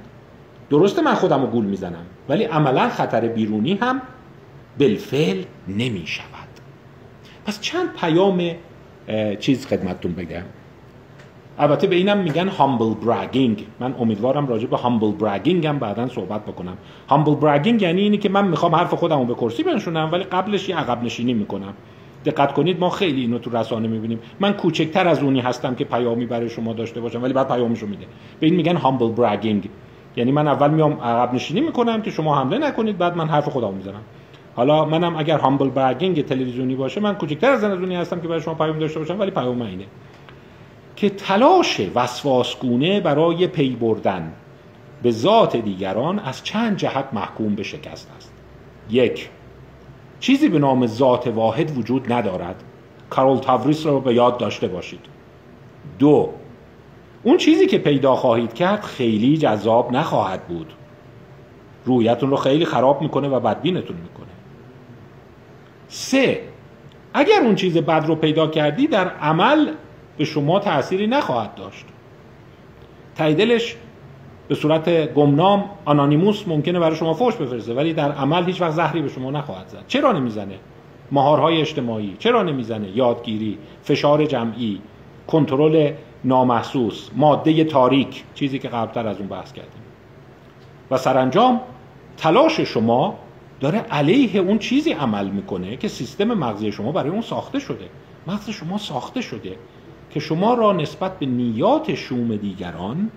درسته من خودم رو گول می‌زنم ولی عملا خطر بیرونی هم بالفعل نمی شود پس چند پیام چیز خدمتتون بگم. البته به اینم میگن هامبل براگینگ من امیدوارم راجع به هامبل براگینگ هم بعدا صحبت بکنم. هامبل براگینگ یعنی اینی که من می‌خوام حرف خودم رو به کرسی بنشونم ولی قبلش یه عقب نشینی می‌کنم. دقت کنید ما خیلی اینو تو رسانه می‌بینیم. من کوچکتر از اونی هستم که پیامی برای شما داشته باشم ولی بعد پیامشو میده. به این میگن هامبل براگینگ یعنی من اول میام عقب نشینی می‌کنم که شما حمله نکنید بعد من حرف خودم می‌زنم. حالا منم اگر هامبل براگینگ تلویزیونی باشه من کوچکتر از اونی هستم که برای شما پیام داشته باشم ولی پیام اینه که تلاش وسواسگونه برای پی بردن. به ذات دیگران از چند جهت محکوم به شکست است. یک چیزی به نام ذات واحد وجود ندارد. کارول تاوریس را به یاد داشته باشید. دو اون چیزی که پیدا خواهید کرد خیلی جذاب نخواهد بود. رویتون رو خیلی خراب می‌کنه و بدبینتون می‌کنه. سه اگر اون چیز بد رو پیدا کردی در عمل به شما تأثیری نخواهد داشت. تایدلش به صورت گمنام آنانیموس ممکنه برای شما فوش بفرسته ولی در عمل هیچ وقت زهری به شما نخواهد زد. چرا نمی‌زنه؟ مهارهای اجتماعی. چرا نمی‌زنه؟ یادگیری فشار جمعی کنترل نامحسوس ماده تاریک چیزی که قبلتر از اون بحث کردیم. و سرانجام تلاش شما داره علیه اون چیزی عمل می‌کنه که سیستم مغزی شما برای اون ساخته شده. مغز شما ساخته شده که شما را نسبت به نیات شوم دیگران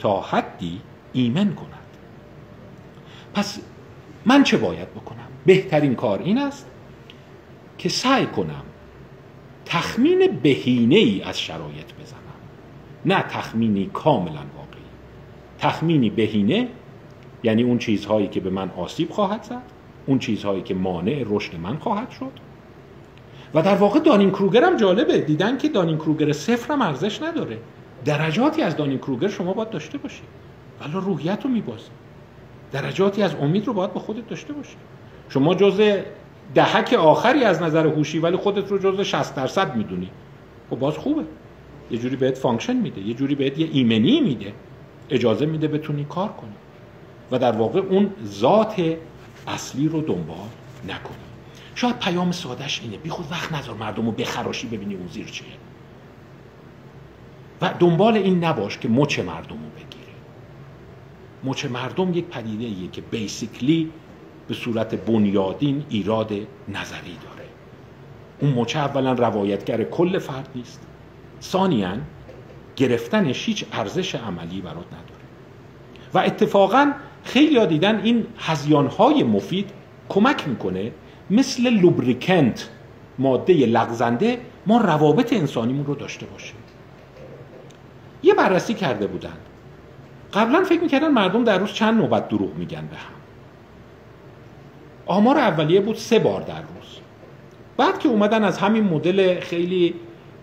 تا حدی ایمن کند. پس من چه باید بکنم؟ بهترین کار این است که سعی کنم تخمین بهینه ای از شرایط بزنم. نه تخمینی کاملا واقعی. تخمینی بهینه یعنی اون چیزهایی که به من آسیب خواهد زد اون چیزهایی که مانع رشد من خواهد شد. و در واقع دانین کروگر جالبه. دیدن که دانین کروگر صفر هم ارزش نداره. درجاتی از دانین کروگر شما باید داشته باشی. ولی روحیت رو میبازی. درجاتی از امید رو باید با خودت داشته باشی. شما جز دهک آخری از نظر هوشی ولی خودت رو جز 60 درصد می‌دونی. خب باز خوبه. یه جوری بهت function میده. یه جوری بهت یه ایمنی میده. اجازه میده بتونی کار کنی. و در واقع اون ذات اصلی رو دنبال نکنی. شاید پیام سادش اینه. بی خود وقت نذار مردم رو بخراشی ببینی اون زیر چیه و دنبال این نباش که مچ مردم رو بگیری مچ مردم یک پدیده ایه که بیسیکلی به صورت بنیادین ایراد نظری داره. اون مچه اولا روایتگر کل فرد نیست. ثانیا گرفتنش هیچ ارزش عملی برات نداره. و اتفاقا خیلی دیدن این های مفید کمک می‌کنه مثل لوبریکنت ماده لغزنده ما روابط انسانیمون رو داشته باشیم. یه بررسی کرده بودن قبلا فکر می‌کردن مردم در روز چند نوبت دروغ میگن به هم. آمار اولیه بود سه بار در روز. بعد که اومدن از همین مدل خیلی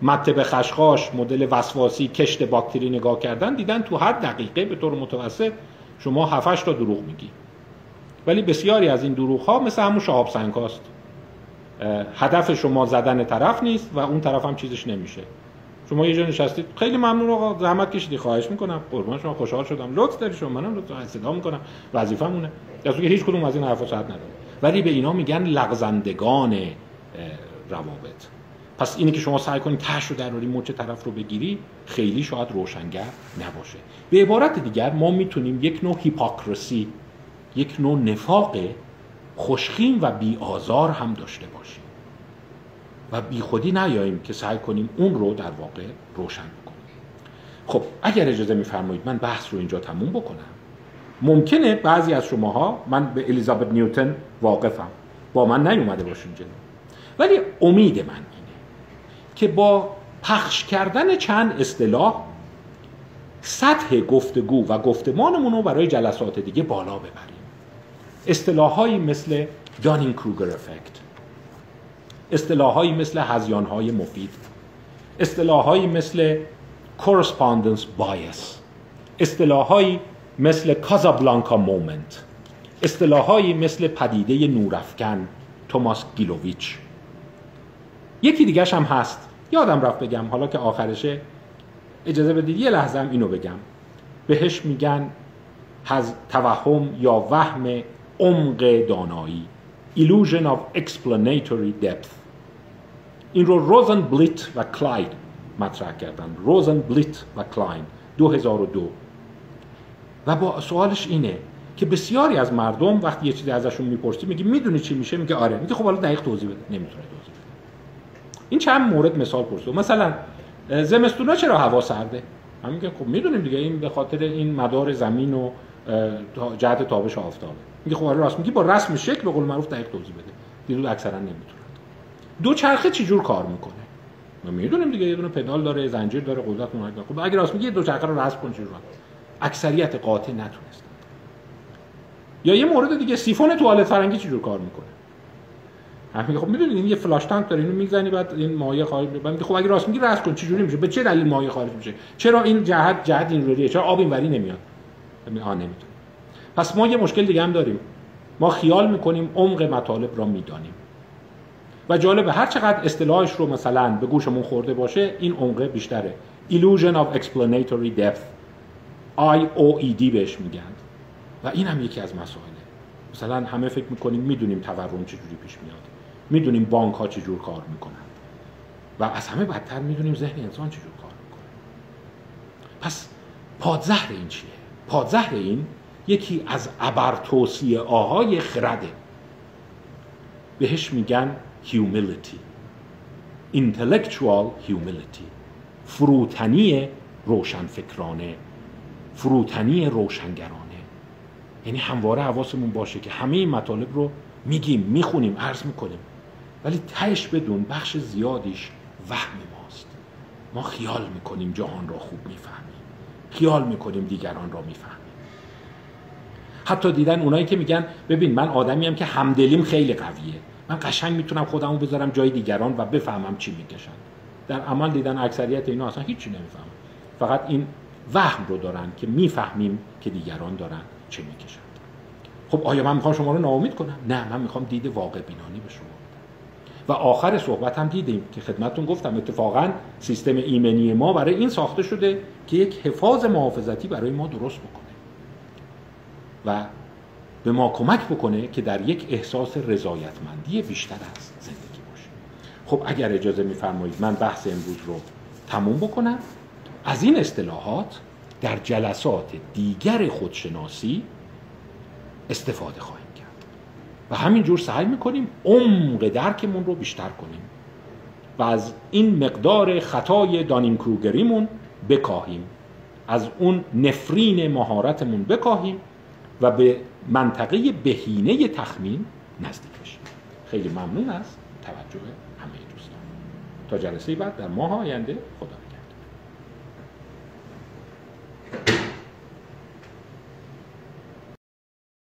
مطب خشخاش مدل وسواسی کشت باکتری نگاه کردن دیدن تو هر دقیقه به طور متوسط شما 7 تا دروغ میگی. ولی بسیاری از این دروغ ها مثل همون شهاب سنگ هاست هدف شما زدن طرف نیست و اون طرف هم چیزش نمیشه. شما یه جا نشستید. خیلی ممنون آقا. زحمت کشیدی. خواهش می‌کنم. قربان شما. خوشحال شدم. لطف داری شما. منم لطف صدا می‌کنم. وظیفه‌مونه. در هیچ کدوم از این حرفا صحت نداره. ولی به اینا میگن لغزندگان روابط. پس اینه که شما سعی کنید تش رو دراری مچ طرف رو بگیری خیلی شاید روشنگر نباشه. به عبارت دیگر ما می‌تونیم یک نوع هیپاکرسی یک نوع نفاق خوشخیم و بی آزار هم داشته باشیم. و بی خودی نیاییم که سعی کنیم اون رو در واقع روشن بکنیم. خب اگر اجازه میفرمایید من بحث رو اینجا تموم بکنم. ممکنه بعضی از شماها من به الیزابت نیوتن واقفم. با من نیومده باشین جلو. ولی امید من که با پخش کردن چند اصطلاح سطح گفتگو و گفتمانمون رو برای جلسات دیگه بالا ببریم. اصطلاحهایی مثل دانینگ کروگر افکت اصطلاحهایی مثل هزیانهای مفید اصطلاحهایی مثل correspondence bias اصطلاحهایی مثل کازابلانکا مومنت اصطلاحهایی مثل پدیده نورافکن توماس گیلوویچ. یکی دیگه هم هست. یادم رفت بگم حالا که آخرشه. اجازه بدید یه لحظه هم اینو بگم. بهش میگن هز توهم یا وهم عمق دانایی illusion of explanatory depth. این رو روزنبلیت و کایل مطرح کردن. روزنبلیت و کایل 2002 و با سوالش اینه که بسیاری از مردم وقتی یه چیزی ازشون می‌پرسی میگه می‌دونی چی میشه؟ میگه آره. میگه خب حالا دقیق توضیح بده. نمی‌تونه توضیح این چند مورد مثال پرسید مثلا زمستونا چرا هوا سرده؟ همین که خب می‌دونیم دیگه. این به خاطر این مدار زمین و جهت تابش آفتابه. میگه خب آره راست میگی. با رسم شکل به قول معروف دقیق توضیح بده. دیروز اکثرا نمی‌تونن دو چرخه چی جور کار می‌کنه؟ ما می‌دونیم دیگه یه دونه پدال داره زنجیر داره قدرت اون خب اگه راست میگی دو چرخه رو رسم کن چجور اکثریت قاطع نتونستن یا یه مورد دیگه سیفون توالت فرنگی چجور کار می‌کنه؟ همین خب می‌دونید این یه فلاش تانک داره اینو می‌زنی بعد این مایع خارج میشه. بعد خب اگه راست میگی رس کن چجوری میشه. به چه دلیل مایع خارج میشه؟ چرا این جهت جهت اینجوریه چرا آب اینوری نمیاد؟ آ نمی‌تونه. پس ما یه مشکل دیگه هم داریم. ما خیال می‌کنیم عمق مطالب را می‌دانیم. و جالبه هر چقدر اصطلاحش رو مثلا به گوشمون خورده باشه این عمق بیشتره. Illusion of explanatory depth. IOED بهش میگن. و این هم یکی از مسائله. مثلا همه فکر می‌کنیم می‌دونیم تورم چجوری پیش میاد. می‌دونیم بانک ها چجور کار می‌کنن. و از همه بدتر می‌دونیم ذهن انسان چجور کار می‌کنه. پس پادزهر این چیه؟ پادزهر این یکی از ابرتوسی آهای خرده. بهش میگن humility. Intellectual humility. فروتنی روشنفکرانه. فروتنی روشنگرانه. یعنی همواره حواسمون باشه که همه این مطالب رو میگیم می‌خونیم عرض می‌کنیم. ولی تهش بدون بخش زیادیش وهم ماست. ما خیال می‌کنیم جهان را خوب می‌فهمیم. خیال می‌کنیم دیگران را می‌فهمیم. حتی دیدن اونایی که میگن ببین من آدمیم که همدلیم خیلی قویه. من قشنگ می‌تونم خودمو بذارم جای دیگران و بفهمم چی می‌کشن. در عمل دیدن اکثریت اینا اصلا هیچی نمی‌فهمن. فقط این وهم رو دارن که می‌فهمیم که دیگران دارن چه می‌کشن. خب آیا من می‌خوام شما رو ناامید کنم؟ نه من می‌خوام دید واقع بینانی به شما و آخر صحبت هم دیدیم که خدمتون گفتم اتفاقا سیستم ایمنی ما برای این ساخته شده که یک حفاظ محافظتی برای ما درست بکنه. و به ما کمک بکنه که در یک احساس رضایتمندی بیشتر از زندگی باشیم. خب اگر اجازه میفرمایید من بحث امروز رو تموم بکنم. از این اصطلاحات در جلسات دیگر خودشناسی استفاده خواهیم کرد. و همینجور سعی می‌کنیم عمق درکمون رو بیشتر کنیم و از این مقدار خطای دانین کروگریمون بکاهیم. از اون نفرین مهارتمون بکاهیم و به منطقه بهینه تخمین نزدیک بشیم خیلی ممنون از توجه همه دوستان. تا جلسه بعد در ماه آینده خدا